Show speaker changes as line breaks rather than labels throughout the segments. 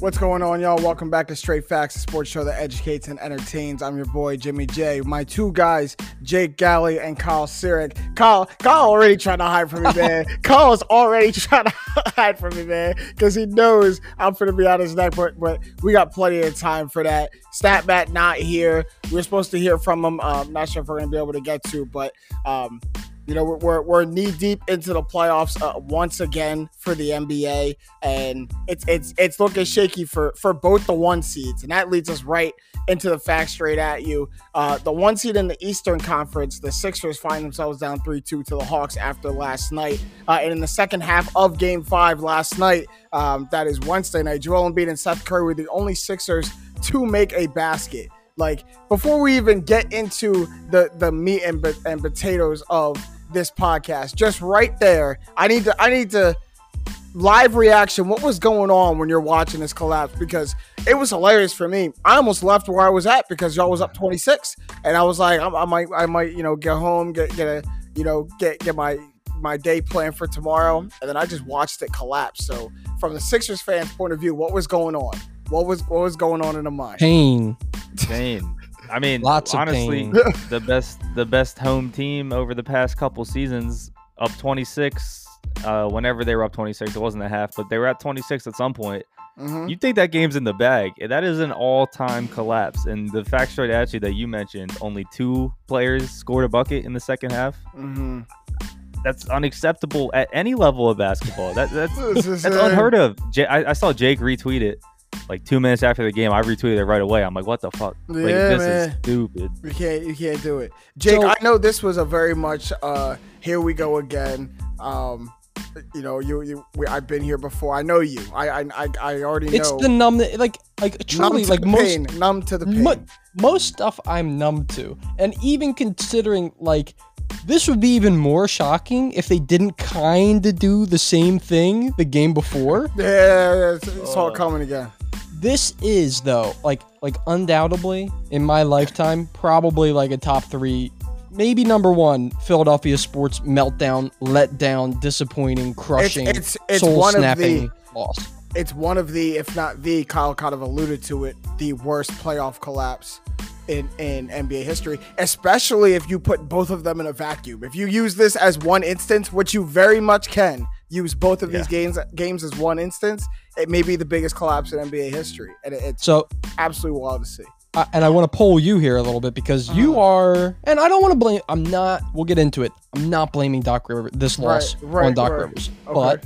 What's going on, y'all? Welcome back to Straight Facts, a sports show that educates and entertains. I'm your boy Jimmy J. My two guys, Jake Galley and Kyle Sirik. Kyle, Kyle already trying to hide from me, man. Kyle's already trying to hide from me, man, because he knows I'm gonna be on his neck. But, but we got plenty of time for that. Statbat not here. We are supposed to hear from him. Um, not sure if we're gonna be able to get to, but um, you know, we're, we're knee deep into the playoffs uh, once again for the NBA, and it's it's it's looking shaky for for both the one seeds, and that leads us right into the facts straight at you. Uh, the one seed in the Eastern Conference, the Sixers find themselves down three two to the Hawks after last night, uh, and in the second half of Game Five last night, um, that is Wednesday night, Joel Embiid and Seth Curry were the only Sixers to make a basket. Like before we even get into the the meat and, and potatoes of this podcast. Just right there. I need to I need to live reaction. What was going on when you're watching this collapse? Because it was hilarious for me. I almost left where I was at because y'all was up 26, and I was like, I, I might, I might, you know, get home, get get a, you know, get get my my day plan for tomorrow, and then I just watched it collapse. So, from the Sixers fans' point of view, what was going on? What was what was going on in the mind?
Pain.
Pain. I mean,
Lots of
honestly,
pain.
the best the best home team over the past couple seasons, up 26. Uh, whenever they were up 26, it wasn't a half, but they were at 26 at some point.
Mhm.
You think that game's in the bag? That is an all-time collapse. And the fact straight at you that you mentioned, only two players scored a bucket in the second half.
Mhm.
That's unacceptable at any level of basketball. That that's that's unheard of. J- I, I saw Jake retweet it like two minutes after the game. I retweeted it right away. I'm like, what the fuck? like, this
man.
is stupid.
You can't you can't do it. Jake,
So-
I know this was a very much uh here we go again. Um you know, you you we, I've been here before. I know you. I I I, I already know.
It's the numb, like like truly like most
pain, numb to the pain.
mo- most stuff I'm numb to, and even considering like this would be even more shocking if they didn't kind of do the same thing the game before.
yeah, it's, it's all
Oh.
coming again.
This is though like like undoubtedly in my lifetime probably like a top three. Maybe number one, Philadelphia sports meltdown, letdown, disappointing, crushing,
it's it's
soul
one of
snapping
the
loss.
it's one of the if not the Kyle kind of alluded to it, the worst playoff collapse in in NBA history, especially if you put both of them in a vacuum. If you use this as one instance, which you very much can use both of these games games as one instance, it may be the biggest collapse in NBA history, and it, it's
So
absolutely wild to see.
I- and I want to poll you here a little bit because you
Uh-huh.
are, and I don't want to blame. I'm not. We'll get into it. I'm not blaming Doc Rivers this loss
right,
on Doc
right.
Rivers,
Okay.
but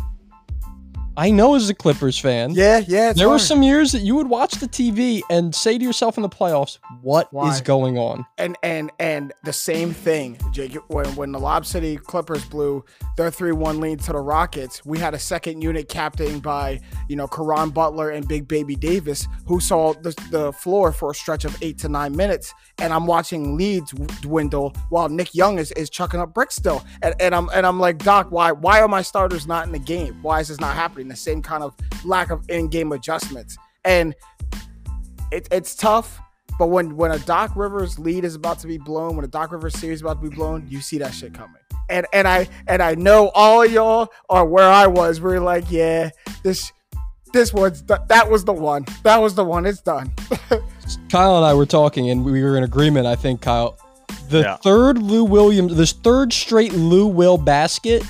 I know as a Clippers fan,
Yeah, yeah. It's
there were some years that you would watch the TV and say to yourself in the playoffs, "What is
Why?
going on?"
and and and the same thing, Jake. When when the Lob City Clippers blew their three one lead to the Rockets, we had a second unit captained by you know Caron Butler and Big Baby Davis, who saw the the floor for a stretch of eight to nine minutes, and I'm watching leads dwindle while Nick Young is, is chucking up bricks still, and, and I'm and I'm like Doc, why why are my starters not in the game? Why is this not happening? The same kind of lack of in game adjustments, and it, it's tough. But when when a Doc Rivers lead is about to be blown, when a Doc Rivers series is about to be blown, you see that shit coming. And and I and I know all y'all are where I was. We're like, yeah, this this was th- that was the one. That was the one. It's done.
Kyle and I were talking, and we were in agreement. I think Kyle, the
Yeah.
third Lou Williams, this third straight Lou Will basket.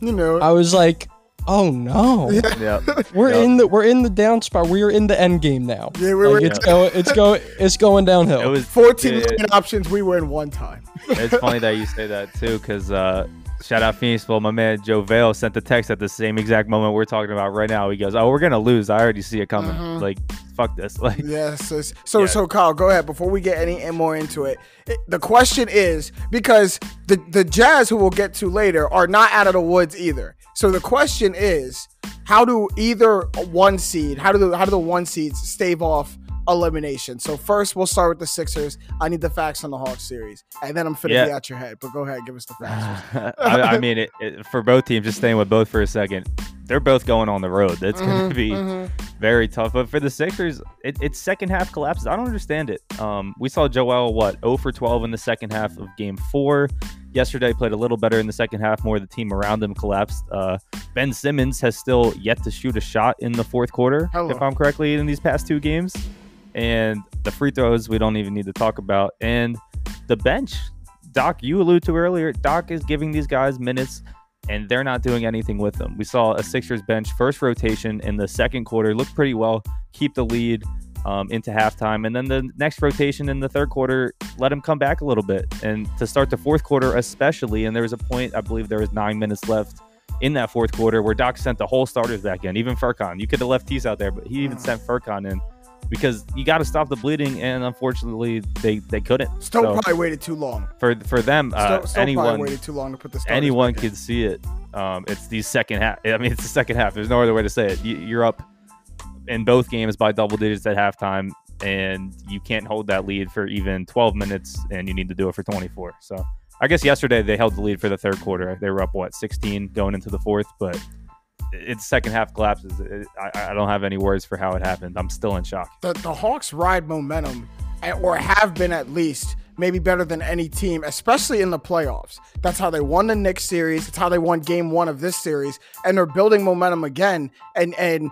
You know.
I was like, "Oh no."
Yeah.
We're
Yep.
in the we're in the down spot. We are in the end game now.
yeah, we
Like,
were
it's going it's going it's going downhill.
It was
14
it-
million options. We win one time.
it's funny that you say that too, because uh, shout out Phoenixville, my man Joe Vale sent the text at the same exact moment we're talking about right now. He goes, "Oh, we're gonna lose. I already see it coming.
Mhm.
Like, fuck this. Like,
Yes. it's- So,
Yeah.
so Kyle, go ahead before we get any more into it. it- The question is because the the Jazz, who we'll get to later, are not out of the woods either. So the question is, how do either one seed, how do the how do the one seeds stave off elimination? So first, we'll start with the Sixers. I need the facts on the Hawks series, and then I'm finna
Yeah.
be out your head. But go ahead, give us the facts.
I, I mean, it, it, for both teams, just staying with both for a second, they're both going on the road. That's going
Mhm,
to be
mhm.
very tough. But for the Sixers, it, it's second half collapses. I don't understand it. Um, we saw Joel what 0 for 12 in the second half of Game Four. Yesterday played a little better in the second half. More the team around him collapsed. Uh, ben Simmons has still yet to shoot a shot in the fourth quarter,
Hello.
if I'm correctly, in these past two games. And the free throws we don't even need to talk about. And the bench, Doc, you alluded to earlier. Doc is giving these guys minutes and they're not doing anything with them. We saw a Sixers bench first rotation in the second quarter look pretty well, keep the lead um, into halftime, and then the next rotation in the third quarter let him come back a little bit. And to start the fourth quarter, especially, and there was a point I believe there was nine minutes left in that fourth quarter where Doc sent the whole starters back in, even Furkan. You could have left Tease out there, but he even sent Furkan in because you got to stop the bleeding, and unfortunately they they couldn't.
Still
So
probably waited too long.
for for them, uh,
Still, still
anyone
probably waited too long to put the
anyone can see it. Um, it's the second half. I mean, it's the second half. There's no other way to say it. You, you're up in both games by double digits at halftime, and you can't hold that lead for even 12 minutes, and you need to do it for 24. So I guess yesterday they held the lead for the third quarter. They were up what 16 going into the fourth, but its second half collapses. It, I, I don't have any words for how it happened. I'm still in shock.
the, the Hawks ride momentum, eh, or have been at least, maybe better than any team, especially in the playoffs. That's how they won the Knicks series. It's how they won game one of this series. And they're building momentum again. And and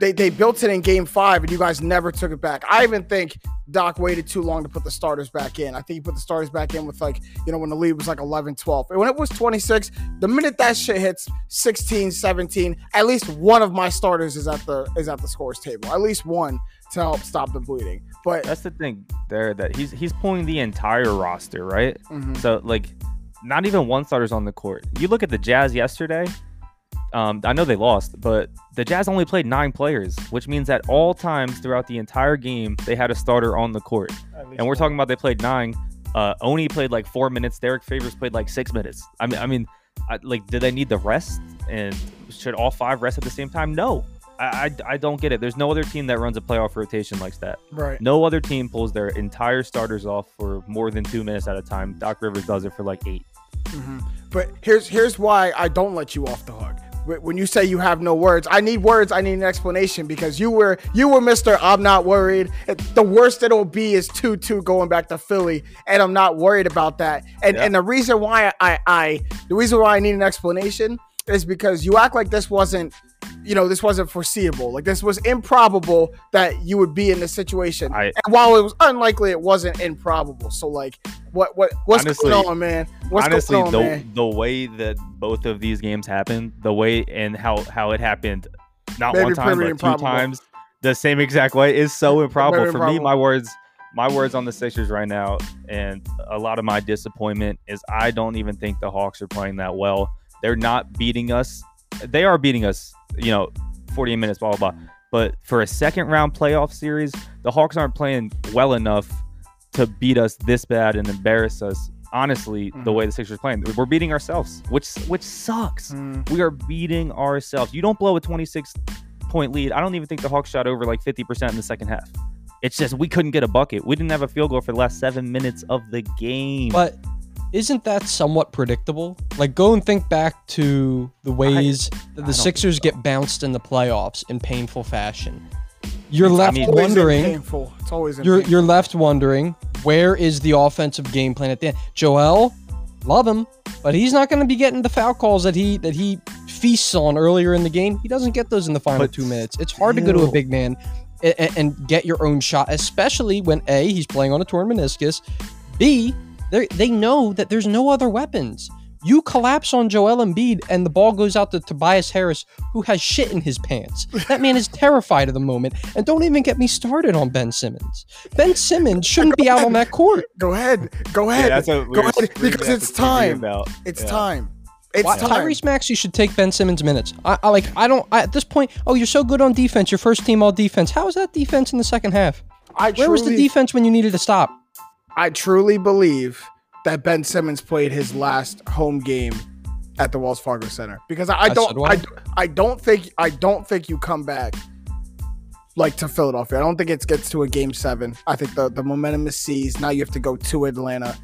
they, they built it in game five, and you guys never took it back. I even think Doc waited too long to put the starters back in. I think he put the starters back in with like, you know, when the lead was like 11, 12. And when it was 26, the minute that shit hits 16, 17, at least one of my starters is at the is at the scores table. At least one to help stop the bleeding. But
That's the thing there that he's he's pulling the entire roster, right?
mhm.
So like, not even one starter's on the court. You look at the Jazz yesterday. Um, I know they lost, but the Jazz only played nine players, which means at all times throughout the entire game they had a starter on the court. And we're talking about they played nine. Uh, Oni played like four minutes. Derrick Favors played like six minutes. I mean, I mean, I, like, did they need the rest? And should all five rest at the same time? No, I, I, I don't get it. There's no other team that runs a playoff rotation like that.
right.
No other team pulls their entire starters off for more than two minutes at a time. Doc Rivers does it for like eight.
Mhm. But here's here's why I don't let you off the hook. Wh- When you say you have no words, I need words. I need an explanation because you were you were Mister. I'm not worried. The worst it'll be is two two going back to Philly, and I'm not worried about that. And
Yeah.
and the reason why I I the reason why I need an explanation is because you act like this wasn't you know this wasn't foreseeable. Like this was improbable that you would be in this situation.
I-
and while it was unlikely, it wasn't improbable. So like, what what what's
Honestly-
going on, man? What's
Honestly,
going on,
the
man?
the way that both of these games happened, the way and how how it happened, not
Maybe
one time but two times, the same exact way is so improbable.
Very
For me, my words, my words on the Sixers right now, and a lot of my disappointment is I don't even think the Hawks are playing that well. They're not beating us. They are beating us. You know, 48 minutes, blah blah blah. But for a second round playoff series, the Hawks aren't playing well enough to beat us this bad and embarrass us. Honestly, the
Mhm.
way the Sixers are playing, we're beating ourselves, which which sucks.
Mm.
We are beating ourselves. You don't blow a 26 point lead. I don't even think the Hawks shot over like 50% in the second half. It's just we couldn't get a bucket. We didn't have a field goal for the last seven minutes of the game.
But isn't that somewhat predictable? Like, go and think back to the ways that the Sixers
so.
get bounced in the playoffs in painful fashion. You're
It's
left
mean-
always in
wondering.
painful. It's always
You're
painful.
you're left wondering where is the offensive game plan at the end. Joel, love him, but he's not going to be getting the foul calls that he that he feasts on earlier in the game. He doesn't get those in the final
But
two minutes. It's hard to go to a big man and, and get your own shot, especially when a he's playing on a torn meniscus. B they they know that there's no other weapons. You collapse on Joel Embiid and the ball goes out to Tobias Harris, who has shit in his pants. That man is terrified of the moment. And don't even get me started on Ben Simmons. Ben Simmons shouldn't be out on that court.
Go ahead. Go
Yeah,
ahead.
that's
Go ahead, because it's time. It's
Yeah.
time. It's
Why-
time.
Tyrese Maxey should take Ben Simmons minutes. I, I like. I don't. I, at this point, oh, you're so good on defense. Your first team all defense. How was that defense in the second half?
I
Where was the defense when you needed to stop?
I truly believe that Ben Simmons played his last home game at the Wells Fargo Center because I, I don't. I, I don't think I don't think you come back like to Philadelphia. I don't think it gets to a game seven. I think the, the momentum is seized. Now you have to go to Atlanta.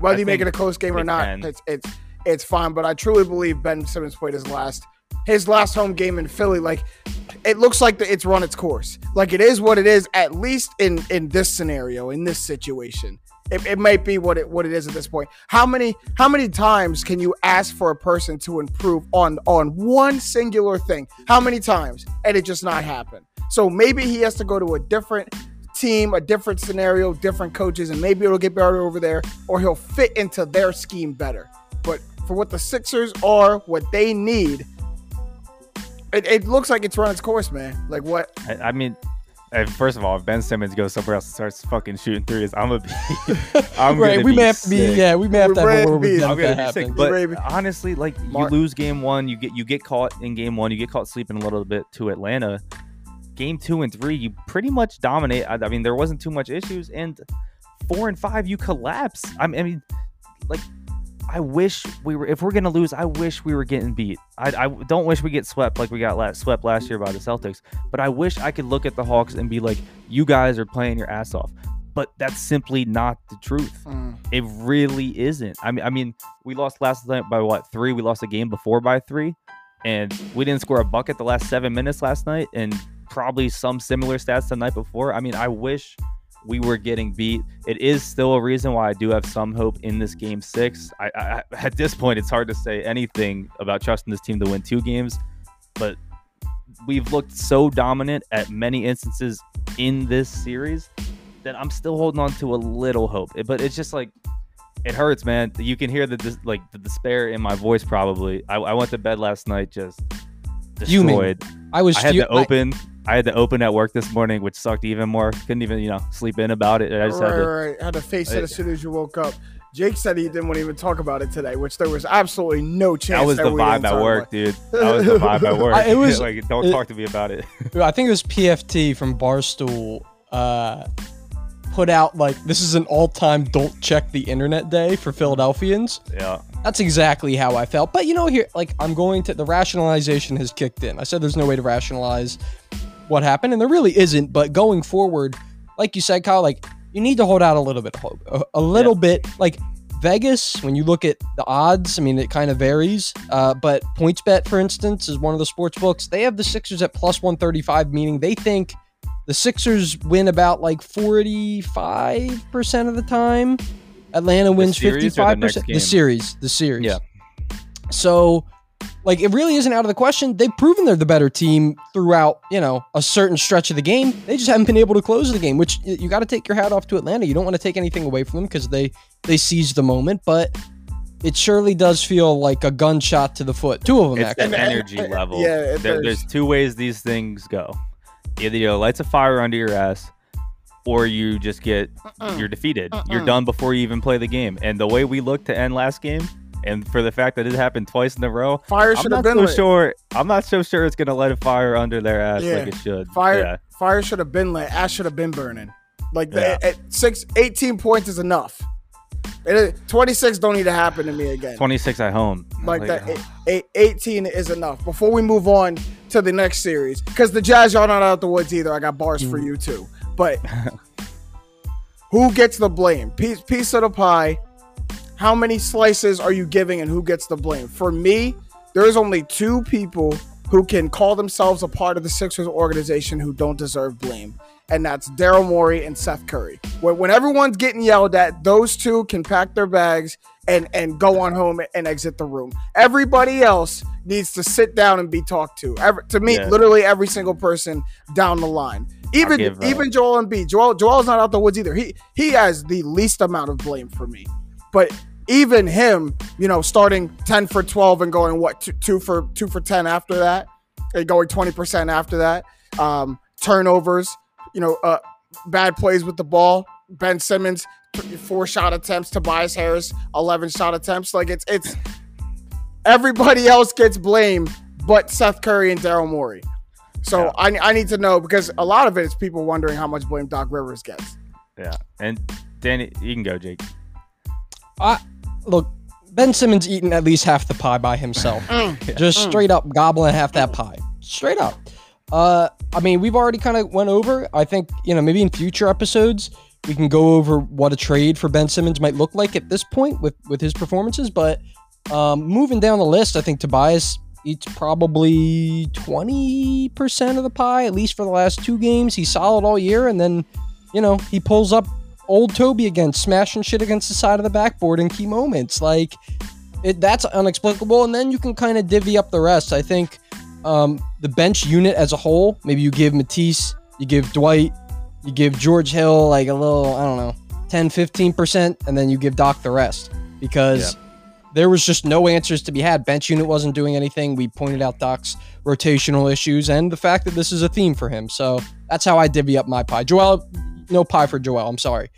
Whether
I
you make it a close game or not,
can.
it's it's it's fine. But I truly believe Ben Simmons played his last his last home game in Philly. Like it looks like the, it's run its course. Like it is what it is. At least in in this scenario, in this situation, it, it might be what it what it is at this point. How many how many times can you ask for a person to improve on on one singular thing? How many times and it just not happen? So maybe he has to go to a different team, a different scenario, different coaches, and maybe it'll get better over there, or he'll fit into their scheme better. But for what the Sixers are, what they need, it, it looks like it's run its course, man. Like what?
I, I mean, first of all, if Ben Simmons goes somewhere else and starts fucking shooting threes, I'm gonna be. I'm
right,
gonna
we
be
may have to be.
sick.
Yeah, we may have to have
Red
a word with them
I'm
if
gonna
that
be sick.
happens.
But
Baby.
honestly, like
Mark-
you lose game one, you get you get caught in game one, you get caught sleeping a little bit to Atlanta. Game two and three, you pretty much dominate. I, I mean, there wasn't too much issues, and four and five, you collapse. I mean, I mean, like, I wish we were. If we're gonna lose, I wish we were getting beat. I, I don't wish we get swept like we got last, swept last year by the Celtics. But I wish I could look at the Hawks and be like, you guys are playing your ass off. But that's simply not the truth.
Mm.
It really isn't. I mean, I mean, we lost last night by what three? We lost a game before by three, and we didn't score a bucket the last seven minutes last night, and probably some similar stats the night before. I mean, I wish we were getting beat. It is still a reason why I do have some hope in this game six. I, I at this point, it's hard to say anything about trusting this team to win two games, but we've looked so dominant at many instances in this series that I'm still holding on to a little hope. But it's just like it hurts, man. You can hear the dis- like the despair in my voice. Probably. I, I went to bed last night just destroyed.
I was
I had
fu-
to open. I, had to open at work this morning, which sucked even more. Couldn't even you know sleep in about it. I just
right,
had to.
right, right. Had to face it
I-
as soon as you woke up. Jake said he didn't want to even talk about it today, which there was absolutely no chance.
That was the
we
vibe at work,
about
dude. That was the vibe at work.
I- it was-
like, don't
it-
talk to me about it.
I think it was PFT from Barstool uh, put out like this is an all-time don't check the internet day for Philadelphians.
yeah,
That's exactly how I felt. But you know, here like I'm going to the rationalization has kicked in. I said there's no way to rationalize what happened, and there really isn't. But going forward, like you said, Kyle, like you need to hold out a little bit hope, a, a little bit. Like Vegas, when you look at the odds, I mean, it kind of varies. Uh, but PointsBet, for instance, is one of the sports books. They have the Sixers at plus 135, meaning they think the Sixers win about like 45% of the time. Atlanta wins
the
55%.
next
The series. The series.
Yeah.
So, like, it really isn't out of the question. They've proven they're the better team throughout, you know, a certain stretch of the game. They just haven't been able to close the game, which you got to take your hat off to Atlanta. You don't want to take anything away from them because they they seized the moment, but it surely does feel like a gunshot to the foot. Two of them,
it's
actually.
the
And-
energy level.
yeah,
there,
there's-
there's two ways these things go. Either you know, lights a fire under your ass, or you just get
Mm.
you're defeated. You're done before you even play the game. And the way we looked to end last game, and for the fact that it happened twice in a row,
Fire
I'm
should
not
have been
so
lit.
sure. I'm not so sure it's gonna let a fire under their ass
Yeah.
like it should.
Fire,
Yeah.
fire should have been lit. Ash should have been burning. Like the,
Yeah.
at six, 18 points is enough. It is, 26 don't need to happen to me again.
26 at home.
like that, eight, eight, 18 is enough. Before we move on to the next series, because the Jazz y'all not out the woods either. I got bars for mm. you too. But who gets the blame? Piece, piece of the pie. How many slices are you giving, and who gets the blame? For me, there's only two people who can call themselves a part of the Sixers organization who don't deserve blame, and that's Daryl Morey and Seth Curry. When, when everyone's getting yelled at, those two can pack their bags and and go on home and exit the room. Everybody else needs to sit down and be talked to. Every, to me,
Yeah.
literally every single person down the line. Even
give, uh,
even Joel Embiid. Joel Joel's not out the woods either. He he has the least amount of blame for me. But even him, you know, starting 10 for 12 and going what two, two for 2 for 10 after that and going 20% after that. Um turnovers, you know, uh bad plays with the ball. Ben Simmons four shot attempts, Tobias Harris 11 shot attempts. Like it's it's everybody else gets blamed but Seth Curry and Daryl Morey. So
Yeah.
I, I need to know because a lot of it is people wondering how much blame Doc Rivers gets.
Yeah. And Danny, you can go, Jake.
Look, Ben Simmons eating at least half the pie by himself.
Mm.
just
Mm.
straight up gobbling half that pie. Straight up. Uh, I mean, we've already kind of went over. I think you know maybe in future episodes we can go over what a trade for Ben Simmons might look like at this point with with his performances. But um, moving down the list, I think Tobias eats probably twenty percent of the pie at least for the last two games. He's solid all year, and then you know he pulls up old Toby again, smashing shit against the side of the backboard in key moments. Like it, that's unexplicable. And then you can kind of divvy up the rest. I think um, the bench unit as a whole, maybe you give Matisse, you give Dwight, you give George Hill like a little, I don't know, 10, 15%, and then you give Doc the rest because there was just no answers to be had. Bench unit wasn't doing anything. We pointed out Doc's rotational issues and the fact that this is a theme for him. So that's how I divvy up my pie. Joel, no pie for Joel. I'm sorry.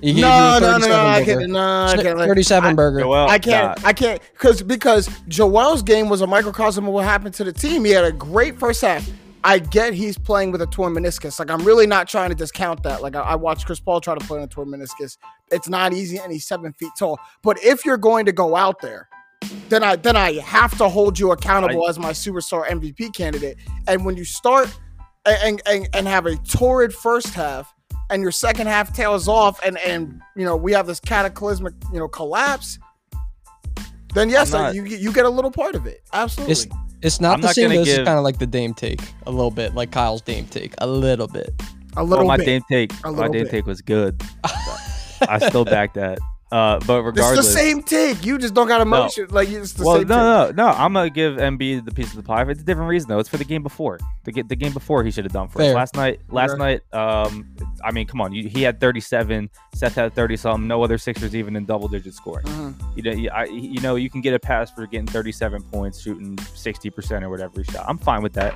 He gave you
No,
a
no, no,
37
no, I
burger.
can't. No, I can't.
37
I-
burger.
Joel,
I can't.
nah,
I can't because because Joel's game was a microcosm of what happened to the team. He had a great first half. I get he's playing with a torn meniscus. Like I'm really not trying to discount that. Like I, I watched Chris Paul try to play on a torn meniscus. It's not easy, and he's seven feet tall. But if you're going to go out there, then I then I have to hold you accountable as my superstar MVP candidate. And when you start and and, and have a torrid first half, and your second half tails off, and and you know we have this cataclysmic you know collapse then yes,
not-
you you get a little part of it. Absolutely.
It's it's not
I'm
the
not
same.
gonna
this is
give-
kind of like the Dame take a little bit, like Kyle's Dame take a little bit.
a
Oh,
little
my
bit.
Dame take,
A
my Dame
bit.
take was good. I still back that. Uh, but
It's
regardless,
the same take. You just don't got emotion. Like it's the
well,
same.
no,
take.
no, no. I'm gonna give Embiid the piece of the pie. It's a different reason though. It's for the game before. The, the game before he should have done for us last night. Last
Okay.
night, um, I mean, come on. You, he had 37. Seth had 30 something. No other Sixers even in double digit scoring.
Mhm.
You know, you, I, you know, you can get a pass for getting 37 points, shooting 60 percent or whatever he shot. I'm fine with that.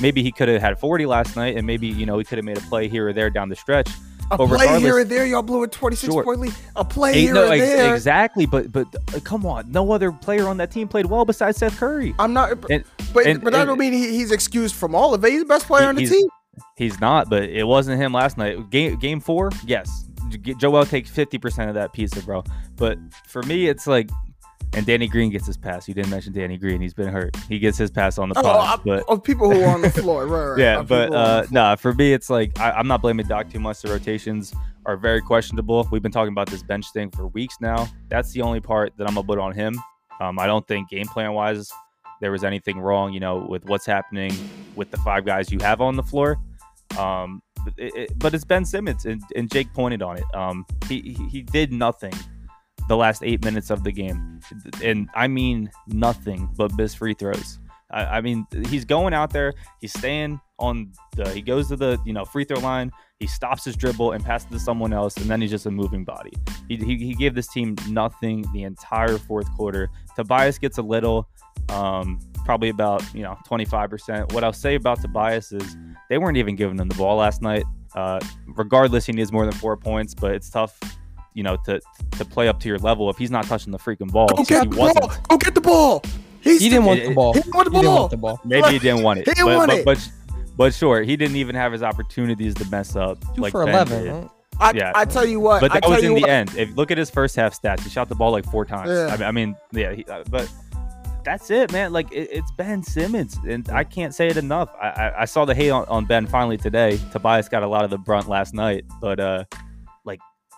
Maybe he could have had 40 last night, and maybe you know he could have made a play here or there down the stretch.
A
But
play here or there, y'all blew a 26
Sure.
point lead. A play
Ain't
here
no,
or
ex-
there.
exactly, but but uh, come on, no other player on that team played well besides Seth Curry.
I'm not,
And-
but
and-
but that
and-
don't mean he, he's excused from all of it. He's the best player
He-
on the team.
He's not, but it wasn't him last night. Game game four, yes, Joel takes 50 percent of that pizza, bro. But for me, it's like, and Danny Green gets his pass. You didn't mention Danny Green; he's been hurt. He gets his pass on the
Oh,
pod,
I-
but.
of people who are on the floor, right? right.
Yeah, but
people who are on
uh, nah. For me, it's like I, I'm not blaming Doc too much. The rotations are very questionable. We've been talking about this bench thing for weeks now. That's the only part that I'm gonna put on him. Um, I don't think game plan wise there was anything wrong. You know, with what's happening with the five guys you have on the floor. Um, but, it, it- but it's Ben Simmons, and, and Jake pointed on it. Um, he- he did nothing the last eight minutes of the game, and I mean nothing but miss free throws. I, I mean, he's going out there, he's staying on the, he goes to the you know free throw line, he stops his dribble and passes to someone else, and then he's just a moving body. He, he, he gave this team nothing the entire fourth quarter. Tobias gets a little, um, probably about you know 25%. What I'll say about Tobias is they weren't even giving him the ball last night. Uh, regardless, he needs more than four points, but it's tough, you know, to to play up to your level if he's not touching the freaking ball.
Go
since
get
he
the
wasn't.
ball. Go get the ball. He's
He didn't want the ball.
He didn't want the ball.
want the ball.
Maybe he didn't want it.
He didn't
but,
want
but,
it.
But, but sure, he didn't even have his opportunities to mess up.
Two
like
for
Ben
11.
did.
I,
Yeah.
I tell you what.
But
I
that
tell
was in the
what,
end. If look at his first half stats, he shot the ball like four times.
Yeah.
I, mean, I mean, yeah. He, uh, but that's it, man. Like it, it's Ben Simmons, and I can't say it enough. I, I, I saw the hate on, on Ben finally today. Tobias got a lot of the brunt last night, but uh, like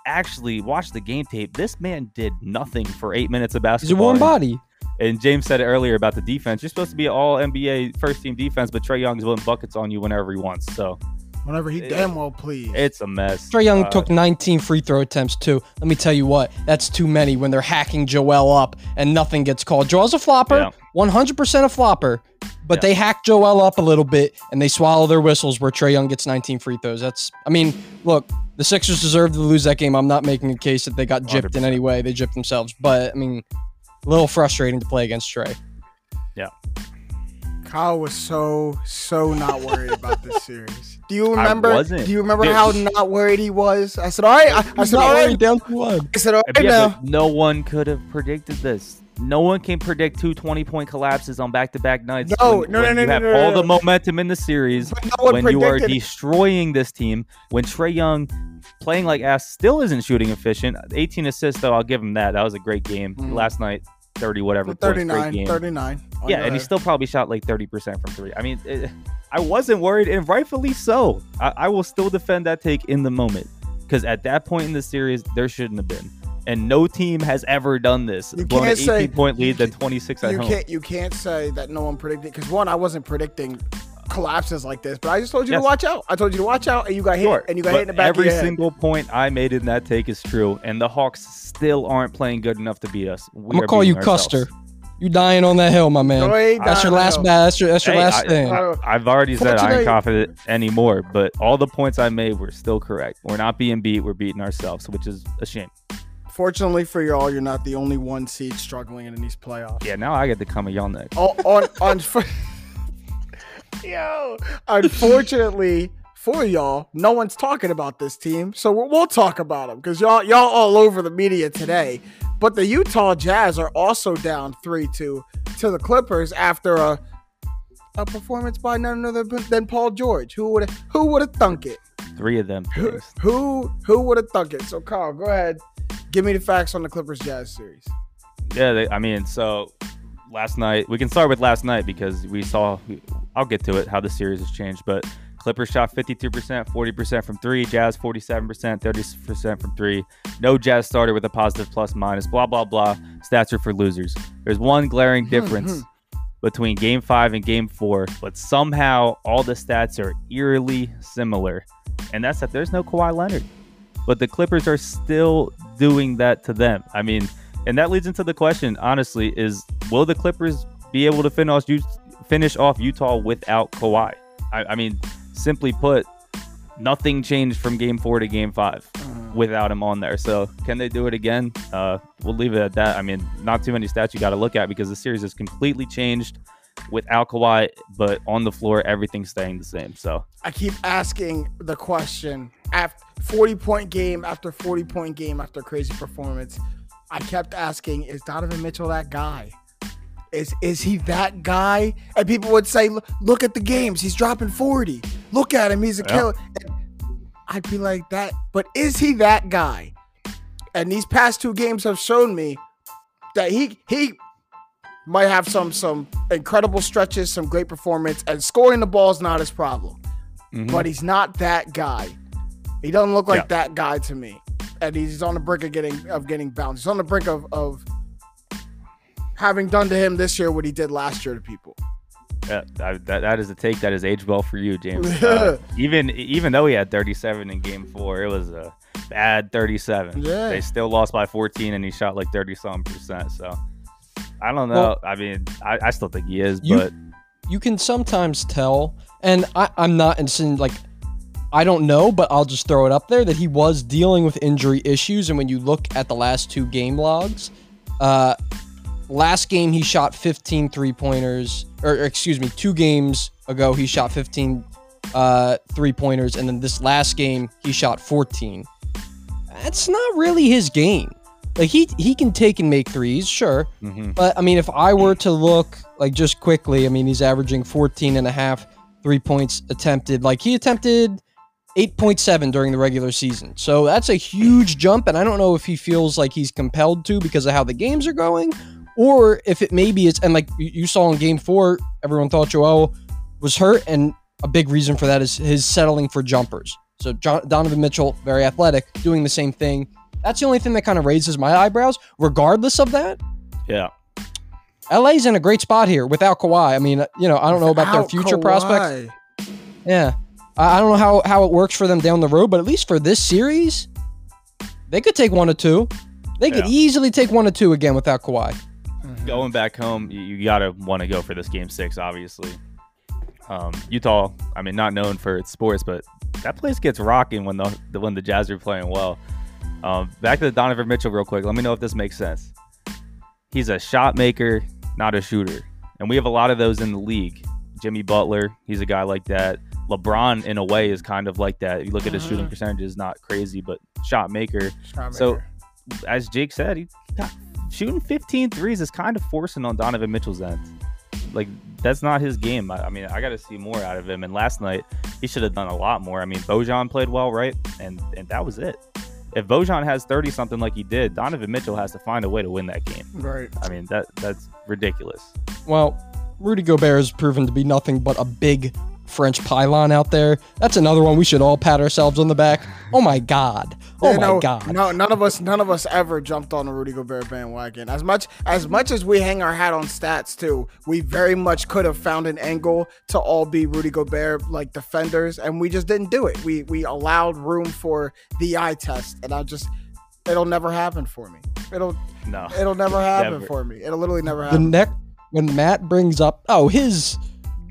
actually watch the game tape. This man did nothing for eight minutes of
He's a
basketball.
warm
and-
body.
And James said it earlier about the defense. You're supposed to be all NBA first team defense, but Trae Young's putting buckets on you whenever he wants. So
Whenever he
It-
damn well please.
it's a mess.
Trae Young
Uh,
took 19 free throw attempts too. Let me tell you what, that's too many when they're hacking Joel up and nothing gets called. Joel's a flopper,
Yeah.
100% a flopper, but
Yeah.
they hack Joel up a little bit and they swallow their whistles where Trae Young gets 19 free throws. That's, I mean, look, the Sixers deserved to lose that game. I'm not making a case that they got gypped in
100%.
any way. They gypped themselves, but I mean, a little frustrating to play against Trae. Yeah.
Kyle was so so not worried about this series. Do you remember?
wasn't.
Do you remember
Dude.
how not worried he was? I said, all right. I, I said, all right.
down to one.
I said, all right
Yeah,
now.
no one could have predicted this. No one can predict two 20 point collapses on back to back nights.
No,
when,
no,
when
no,
you
no,
have
no, no,
all
no.
the momentum in the series.
But no one
when you are destroying this team, when Trae Young playing like ass still isn't shooting efficient. 18 assists though, I'll give him that. That was a great game
Mhm.
last night. 30 whatever points, great
39,
game.
39. Oh,
yeah, and he still probably shot like 30% from three. I mean, it, I wasn't worried, and rightfully so. I, I will still defend that take in the moment because at that point in the series, there shouldn't have been. And no team has ever done this.
You
Blown
can't
18
say-
point lead, then 26 at
you
home.
can't you can't say that no one predicted because one, I wasn't predicting collapses like this. But I just told you
Yes.
to watch out. I told you to watch out, and you got hit, and you got
but
hit in the back
every
of your head.
single point I made in that take is true, and the Hawks still aren't playing good enough to beat us. We
I'm gonna call you
ourselves.
Custer. You dying on that hill, my man.
Go
That's your last.
hill.
ba- That's your. That's your
Hey,
last
I-
thing.
Uh,
I've already said I
Fortunately-
ain't confident anymore, but all the points I made were still correct. We're not being beat; we're beating ourselves, which is a shame.
Fortunately for y'all, you're not the only one seed struggling in these playoffs.
Yeah, now I get to come at y'all next.
Oh, on on. Yo, unfortunately for y'all, no one's talking about this team, so we'll, we'll talk about them because y'all y'all all over the media today. But the Utah Jazz are also down three two to the Clippers after a a performance by none other than Paul George. Who would who would have thunk it?
Three of them
Who who, who would have thunk it? So Carl, go ahead, give me the facts on the Clippers Jazz series.
Yeah, they, I mean, so last night we can start with last night because we saw. I'll get to it how the series has changed, but Clippers shot 52%, 40% from three. Jazz 47%, 30% from three. No Jazz started with a positive plus minus. Blah blah blah. Stats are for losers. There's one glaring hmm, hmm. difference between Game Five and Game Four, but somehow all the stats are eerily similar, and that's that there's no Kawhi Leonard, but the Clippers are still doing that to them. I mean, and that leads into the question. Honestly, is will the Clippers be able to finish finish off Utah without Kawhi? I, I mean, simply put, nothing changed from Game Four to Game Five without him on there. So can they do it again? Uh, we'll leave it at that. I mean, not too many stats you got to look at because the series has completely changed without Kawhi, but on the floor everything's staying the same. So
I keep asking the question after 40 point game after 40 point game after crazy performance. I kept asking, is Donovan Mitchell that guy? Is is he that guy? And people would say, look, at the games. He's dropping 40. Look at him. He's a
Yeah.
killer. And I'd be like that. But is he that guy? And these past two games have shown me that he he might have some some incredible stretches, some great performance, and scoring the ball is not his problem
mhm.
but he's not that guy. He doesn't look like
Yeah.
that guy to me, and he's on the brink of getting of getting bounced. He's on the brink of of having done to him this year what he did last year to people.
Yeah, I, that, that is a take that has aged well for you, James. Uh, even even though he had 37 in Game Four, it was a bad 37.
Yeah.
They still lost by 14, and he shot like 30 something percent. So I don't know.
Well-
I mean, I, I still think he is,
You-
but
you can sometimes tell, and I, I'm not in like I don't know, but I'll just throw it up there that he was dealing with injury issues. And when you look at the last two game logs, uh, last game he shot 15 three pointers, or, or excuse me, two games ago he shot 15 uh, three pointers, and then this last game he shot 14. That's not really his game. Like he he can take and make threes, sure.
mhm.
But I mean, if I were to look like just quickly, I mean, he's averaging 14 and a half three points attempted. Like he attempted 8.7 during the regular season. So that's a huge jump. And I don't know if he feels like he's compelled to because of how the games are going, or if it maybe is. And like you- you saw in game four, everyone thought Joel was hurt. And a big reason for that is his settling for jumpers. So John, Donovan Mitchell, very athletic, doing the same thing. That's the only thing that kind of raises my eyebrows. Regardless of that,
yeah,
LA's in a great spot here without Kawhi. I mean, you know, I don't know about their future
Kawhi.
prospects. Yeah. I don't know how, how it works for them down the road, but at least for this series, they could take one or two. They could
Yeah.
easily take one or two again without Kawhi.
Mhm.
going back home, you, you gotta want to go for this game six, obviously. Um, Utah, I mean, not known for its sports, but that place gets rocking when the, the when the Jazz are playing well. Um, back to the Donovan Mitchell, real quick. Let me know if this makes sense. He's a shot maker, not a shooter, and we have a lot of those in the league. Jimmy Butler, he's a guy like that. LeBron, in a way, is kind of like that. You look at his shooting
Mhm.
percentages, not crazy, but shot maker
Shot
So- as Jake said, he got, shooting 15 threes is kind of forcing on Donovan Mitchell's end. Like that's not his game. I, I mean, I got to see more out of him. And last night, he should have done a lot more. I mean, Bojan played well, right? And and that was it. If Bojan has 30 something like he did, Donovan Mitchell has to find a way to win that game.
right.
I mean, that that's ridiculous.
Well, Rudy Gobert has proven to be nothing but a big French pylon out there. That's another one we should all pat ourselves on the back. Oh my god. Oh
You
my
know,
god.
No, none of us, none of us ever jumped on the Rudy Gobert bandwagon. As much as much as we hang our hat on stats too, we very much could have found an angle to all be Rudy Gobert like defenders, and we just didn't do it. We we allowed room for the eye test, and I just it'll never happen for me. It'll
No.
it'll never happen
Never.
for me. It'll literally never happen.
the
happen.
neck when Matt brings up oh his